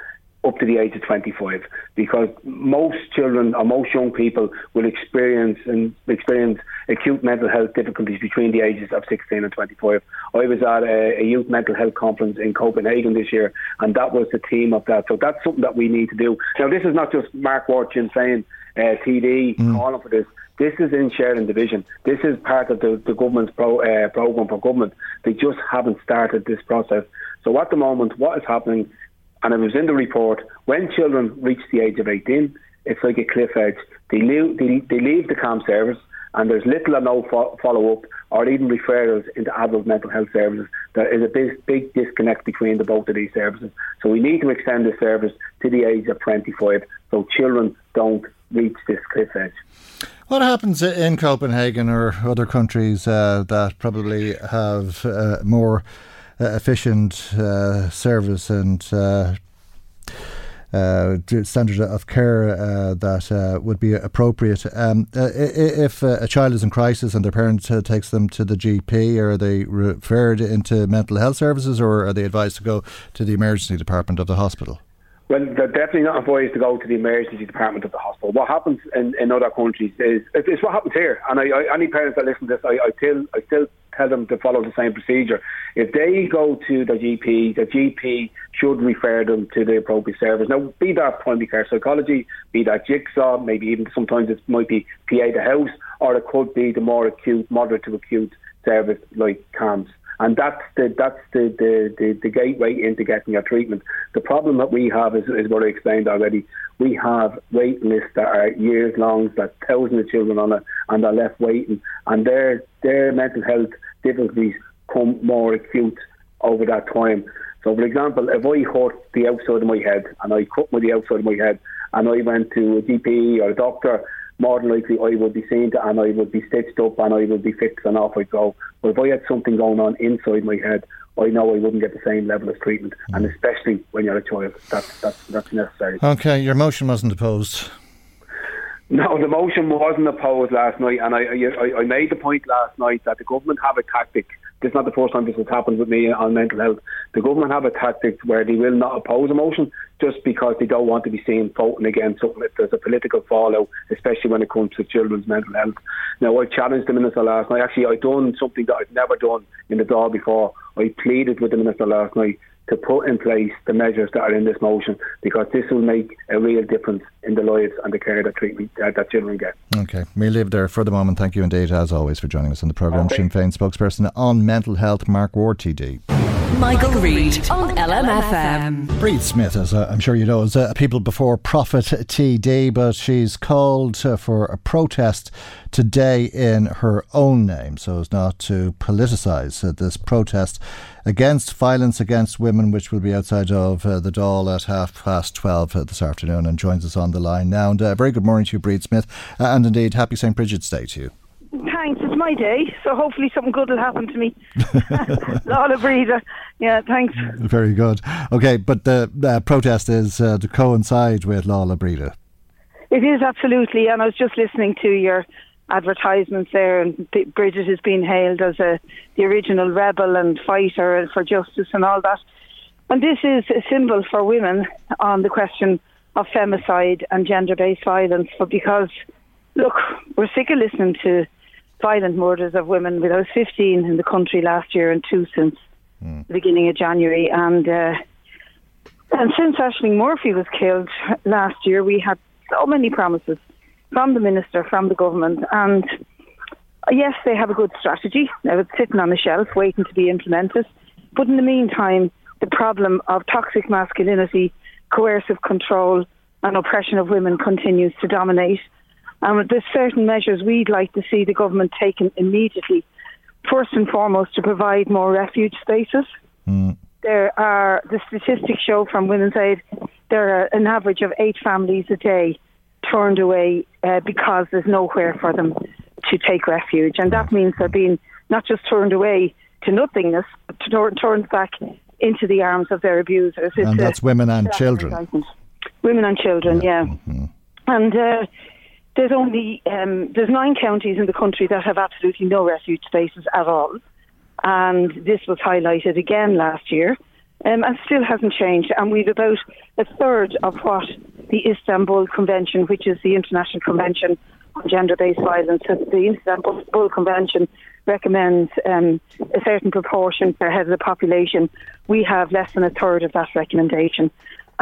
up to the age of 25 because most children or most young people will experience and experience acute mental health difficulties between the ages of 16 and 25. I was at a, a, youth mental health conference in Copenhagen this year and that was the theme of that. So that's something that we need to do. Now this is not just Mark Ward saying uh, TD mm. calling for this. This is in Sharing the Vision. This is part of the, the government's pro, uh, program for government. They just haven't started this process. So at the moment, what is happening, and it was in the report, when children reach the age of 18, it's like a cliff edge. They leave, they, they leave the CAMHS service, and there's little or no fo- follow up or even referrals into adult mental health services. There is a big, big disconnect between the both of these services. So we need to extend the service to the age of 25 so children don't reach this cliff edge. What happens in Copenhagen or other countries uh, that probably have uh, more efficient uh, service and uh, uh, standard of care uh, that uh, would be appropriate. Um, if a child is in crisis and their parent takes them to the GP, are they referred into mental health services or are they advised to go to the emergency department of the hospital? Well, they're definitely not advised to go to the emergency department of the hospital. What happens in, in other countries is it's what happens here. And I, I, any parents that listen to this, I, I still I still tell them to follow the same procedure. If they go to the GP, the GP should refer them to the appropriate service. Now, be that primary care psychology, be that jigsaw, maybe even sometimes it might be Pieta House, or it could be the more acute, moderate to acute service like CAMHS and that's the that's the, the, the, the, gateway into getting your treatment. The problem that we have is, is what I explained already. We have wait lists that are years long, that thousands of children on it, and are left waiting, and their their mental health difficulties come more acute over that time. So, for example, if I hurt the outside of my head and I cut with the outside of my head and I went to a GP or a doctor, more than likely I would be seen and I would be stitched up and I would be fixed and off I go. But if I had something going on inside my head, I know I wouldn't get the same level of treatment, mm. and especially when you're a child, that's that's that's necessary. Okay, your motion wasn't opposed. No, the motion wasn't opposed last night, and I, I I made the point last night that the government have a tactic this is not the first time this has happened with me on mental health. The government have a tactic where they will not oppose a motion just because they don't want to be seen voting against something if there's a political fallout, especially when it comes to children's mental health. Now, I challenged the minister last night. Actually, I done something that I've never done in the Dáil before. I pleaded with the minister last night to put in place the measures that are in this motion because this will make a real difference in the lives and the care that treatment uh, that children get. Okay, we leave there for the moment. Thank you indeed, as always, for joining us on the programme. Okay. Sinn Féin spokesperson on mental health, Mark Ward, TD. Michael Reade on LMFM. Bríd Smith, as uh, I'm sure you know, is uh, People Before Profit TD, but she's called uh, for a protest today in her own name, so as not to politicise uh, this protest against violence against women, which will be outside of uh, the Dáil at half past 12 uh, this afternoon and joins us on the line now. And uh, very good morning to you, Bríd Smith, uh, and indeed happy St. Bridget's Day to you. Thanks, it's my day, so hopefully something good will happen to me. Lá le Bríde. Yeah, thanks. Very good. Okay, but the protest is uh, to coincide with Lá le Bríde. It is absolutely, and I was just listening to your advertisements there, and Bridget has been hailed as a the original rebel and fighter for justice and all that. And this is a symbol for women on the question of femicide and gender-based violence, for because look, we're sick of listening to violent murders of women. There was 15 in the country last year and two since mm. the beginning of January, and. Uh, and since Ashling Murphy was killed last year, we had so many promises from the minister, from the government, and yes, they have a good strategy. Now it's sitting on the shelf waiting to be implemented. But in the meantime, the problem of toxic masculinity, coercive control, and oppression of women continues to dominate. Um, there's certain measures we'd like to see the government taken immediately. First and foremost, to provide more refuge spaces. Mm. There are the statistics show from Women's Aid there are an average of eight families a day turned away uh, because there's nowhere for them to take refuge. And that means they're being not just turned away to nothingness, but turned back into the arms of their abusers. It's and that's women and children. Women and children, yeah. yeah. Mm-hmm. And uh, there's only um, there's nine counties in the country that have absolutely no refuge spaces at all, and this was highlighted again last year um, and still hasn't changed. And we've about a third of what the Istanbul Convention, which is the International Convention on Gender-Based Violence, the Istanbul Convention recommends um, a certain proportion per head of the population. We have less than a third of that recommendation.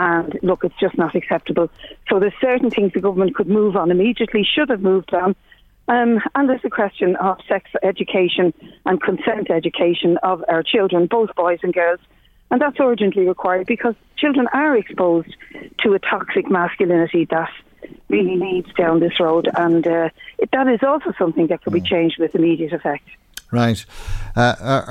And look, it's just not acceptable. So there's certain things the government could move on immediately, should have moved on. Um, and there's a question of sex education and consent education of our children, both boys and girls. And that's urgently required because children are exposed to a toxic masculinity that really leads down this road. And uh, it, that is also something that could be changed with immediate effect. Right. Uh, are,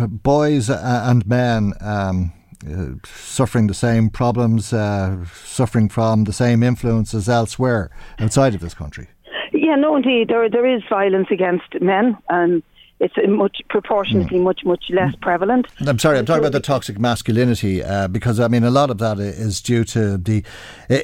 are, boys and men um, uh, suffering the same problems, uh, suffering from the same influences elsewhere outside of this country? Yeah, no, indeed. There, there is violence against men. and it's much proportionately mm. much much less prevalent. I'm sorry, I'm talking about the toxic masculinity uh, because I mean a lot of that is due to the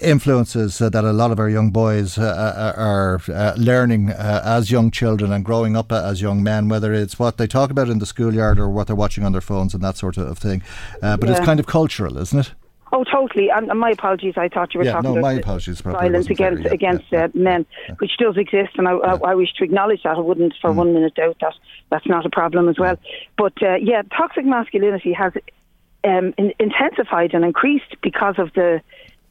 influences that a lot of our young boys uh, uh are uh, learning uh, as young children and growing up as young men, whether it's what they talk about in the schoolyard or what they're watching on their phones and that sort of thing. Uh, but yeah. it's kind of cultural, isn't it? Oh, totally. And, and, my apologies. I thought you were yeah, talking no, about apologies, violence against fair, yeah, against yeah, uh, men, which does exist, and I, I, I, wish to acknowledge that. I wouldn't for mm. one minute doubt that that's not a problem as well. But uh, yeah, toxic masculinity has um, in, intensified and increased because of the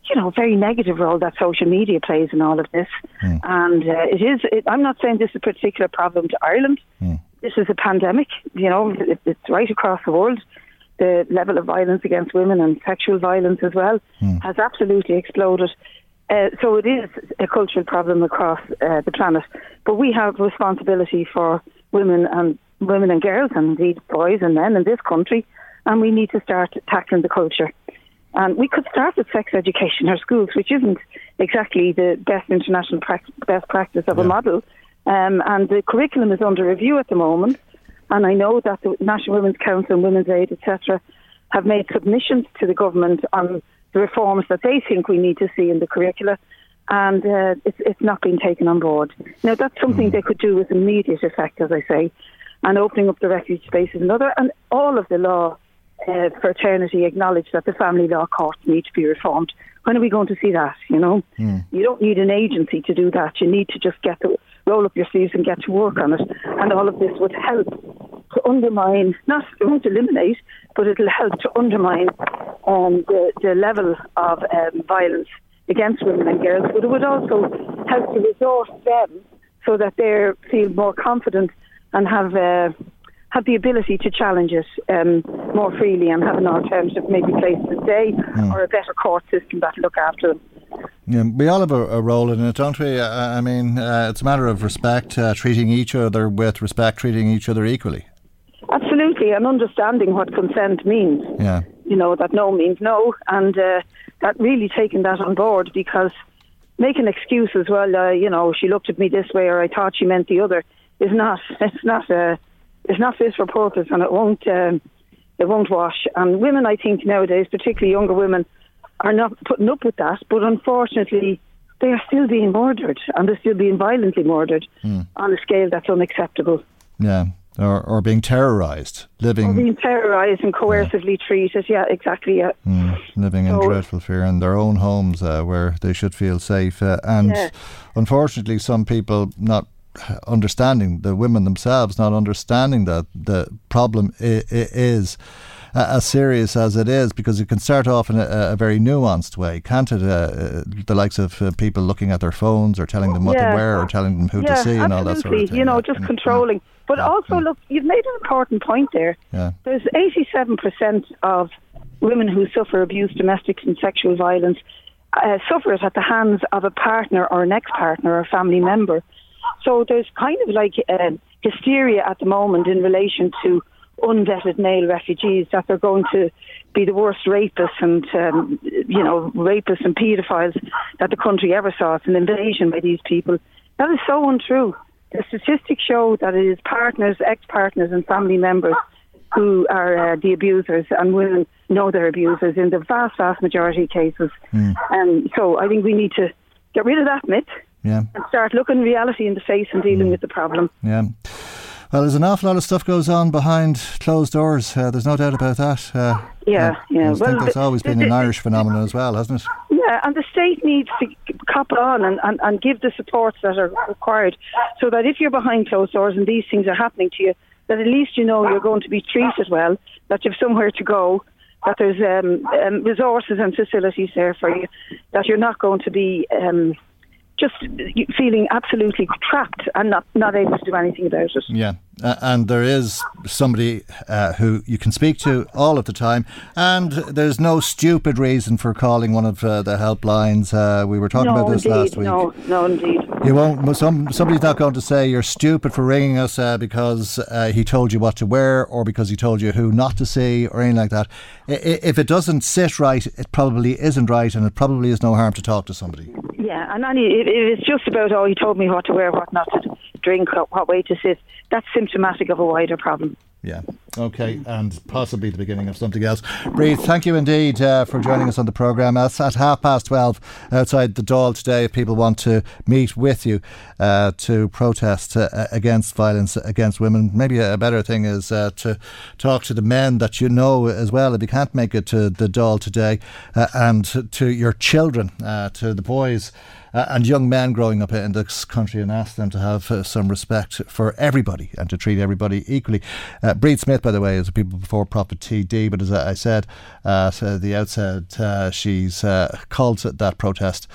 you know, very negative role that social media plays in all of this. Mm. And uh, it is, it, I'm not saying this is a particular problem to Ireland. Mm. This is a pandemic, you know, it, it's right across the world the level of violence against women and sexual violence as well mm. has absolutely exploded. Uh, so it is a cultural problem across uh, the planet. But we have responsibility for women and women and girls, and indeed boys and men in this country, and we need to start tackling the culture. And we could start with sex education in our schools, which isn't exactly the best international pra- best practice of a model. Um, and the curriculum is under review at the moment. And I know that the National Women's Council and Women's Aid, etc., have made submissions to the government on the reforms that they think we need to see in the curricula. And uh, it's, it's not been taken on board. Now, that's something they could do with immediate effect, as I say, and opening up the refuge spaces and other. And all of the law uh, fraternity acknowledge that the family law courts need to be reformed. When are we going to see that? You know, Mm. you don't need an agency to do that. You need to just get to roll up your sleeves and get to work on it. And all of this would help to undermine, not it won't eliminate, but it'll help to undermine um, the the level of um, violence against women and girls. But it would also help to resource them so that they feel more confident and have. Uh, have the ability to challenge it um, more freely and have an alternative, maybe place to stay or a better court system that look after them. Yeah, we all have a, a role in it, don't we? I mean, uh, it's a matter of respect, uh, treating each other with respect, treating each other equally. Absolutely, and understanding what consent means. Yeah. You know that no means no, and uh, that really taking that on board because making excuses, well, uh, you know, she looked at me this way or I thought she meant the other, is not. It's not. Uh, it's not fit for purpose, and it won't. Um, it won't wash. And women, I think nowadays, particularly younger women, are not putting up with that. But unfortunately, they are still being murdered, and they're still being violently murdered Mm. on a scale that's unacceptable. Yeah. Or, or being terrorised, living Or being terrorised and coercively treated. Yeah, exactly. Yeah. Mm, living in dreadful fear in their own homes uh, where they should feel safe. Uh, and Yeah. unfortunately, some people not understanding, the women themselves not understanding that the problem I- I- is. Uh, as serious as it is, because it can start off in a, a very nuanced way, can't it? Uh, uh, the likes of uh, people looking at their phones or telling them what Yeah. to wear or telling them who yeah, to see and all that sort of absolutely. thing. You know, just controlling. But also, look, you've made an important point there. Yeah. There's 87% of women who suffer abuse, domestic and sexual violence, uh, suffer it at the hands of a partner or an ex-partner or a family member. So there's kind of like uh, hysteria at the moment in relation to unvetted male refugees that they're going to be the worst rapists and um, you know rapists and paedophiles that the country ever saw. It's an invasion by these people. That is so untrue. The statistics show that it is partners, ex-partners, and family members who are uh, the abusers, and women know they're abusers in the vast, vast majority of cases. Mm. Um, so I think we need to get rid of that myth Yeah. and start looking reality in the face and dealing with the problem. Yeah. Well, there's an awful lot of stuff goes on behind closed doors. Uh, there's no doubt about that. Uh, Yeah, yeah. I Well, think that's always been an Irish phenomenon as well, hasn't it? Yeah, and the state needs to cop on and, and, and give the supports that are required so that if you're behind closed doors and these things are happening to you, that at least you know you're going to be treated well, that you've somewhere to go, that there's um, um, resources and facilities there for you, that you're not going to be um, just feeling absolutely trapped and not, not able to do anything about it. Yeah, uh, and there is somebody uh, who you can speak to all of the time, and there's no stupid reason for calling one of uh, the helplines. Uh, we were talking no, about this indeed, last week. No, no, indeed. You won't. Some somebody's not going to say you're stupid for ringing us uh, because uh, he told you what to wear or because he told you who not to see or anything like that. I- i- If it doesn't sit right, it probably isn't right, and it probably is no harm to talk to somebody. Yeah, and Annie, if it's just about, oh, he told me what to wear, what not to drink, what, what way to sit, that's symptomatic of a wider problem. Yeah. Okay, and possibly the beginning of something else. Bríd, thank you indeed uh, for joining us on the programme. That's at half past 12 outside the Dáil today if people want to meet with you uh, to protest uh, against violence against women. Maybe a better thing is uh, to talk to the men that you know as well if you can't make it to the Dáil today uh, and to your children, uh, to the boys uh, and young men growing up in this country and ask them to have uh, some respect for everybody and to treat everybody equally. Uh, Bríd Smith, by the way, is a People Before Profit TD, but as I said at uh, the outset, uh, she's uh, called that protest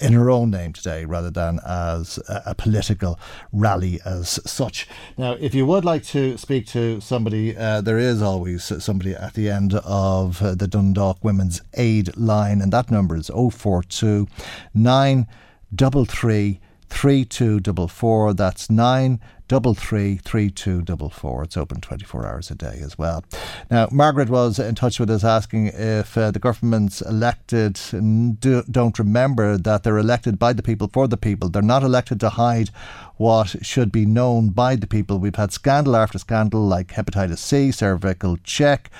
in her own name today rather than as a, political rally as such. Now, if you would like to speak to somebody, there is always somebody at the end of the Dundalk Women's Aid line, and that number is 042 9 double three 3244. That's 9 double three three two double four. It's open twenty four hours a day as well. Now, Margaret was in touch with us asking if uh, the government's elected do, don't remember that they're elected by the people for the people. They're not elected to hide what should be known by the people. We've had scandal after scandal like hepatitis C, cervical check,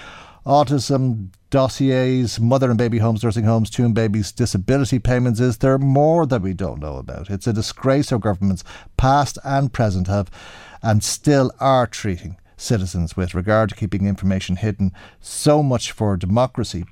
autism dossiers, mother and baby homes, nursing homes, Tuam babies, disability payments. Is there more that we don't know about? It's a disgrace our governments, past and present, have and still are treating citizens with regard to keeping information hidden. So much for democracy.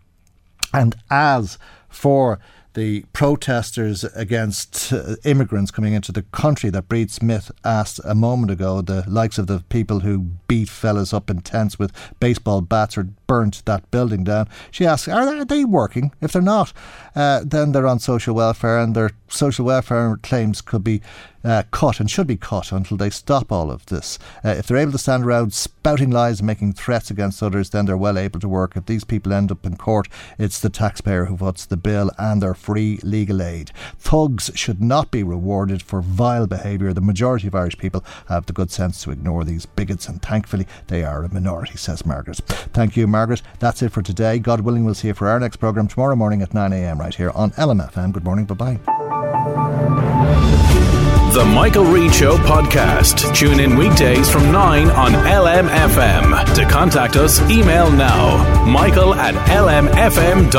And as for the protesters against uh, immigrants coming into the country that Bríd Smith asked a moment ago, the likes of the people who beat fellas up in tents with baseball bats or burnt that building down. She asks, are they working? If they're not, uh, then they're on social welfare and their social welfare claims could be uh, cut and should be cut until they stop all of this. Uh, if they're able to stand around spouting lies and making threats against others, then they're well able to work. If these people end up in court, it's the taxpayer who puts the bill and their free legal aid. Thugs should not be rewarded for vile behaviour. The majority of Irish people have the good sense to ignore these bigots, and thankfully they are a minority, says Margaret. Thank you, Margaret. That's it for today. God willing, we'll see you for our next programme tomorrow morning at 9am right here on LMFM. Good morning. Bye bye. The Michael Reade Show podcast. Tune in weekdays from 9 on LMFM. To contact us, email now michael at lmfm.ie.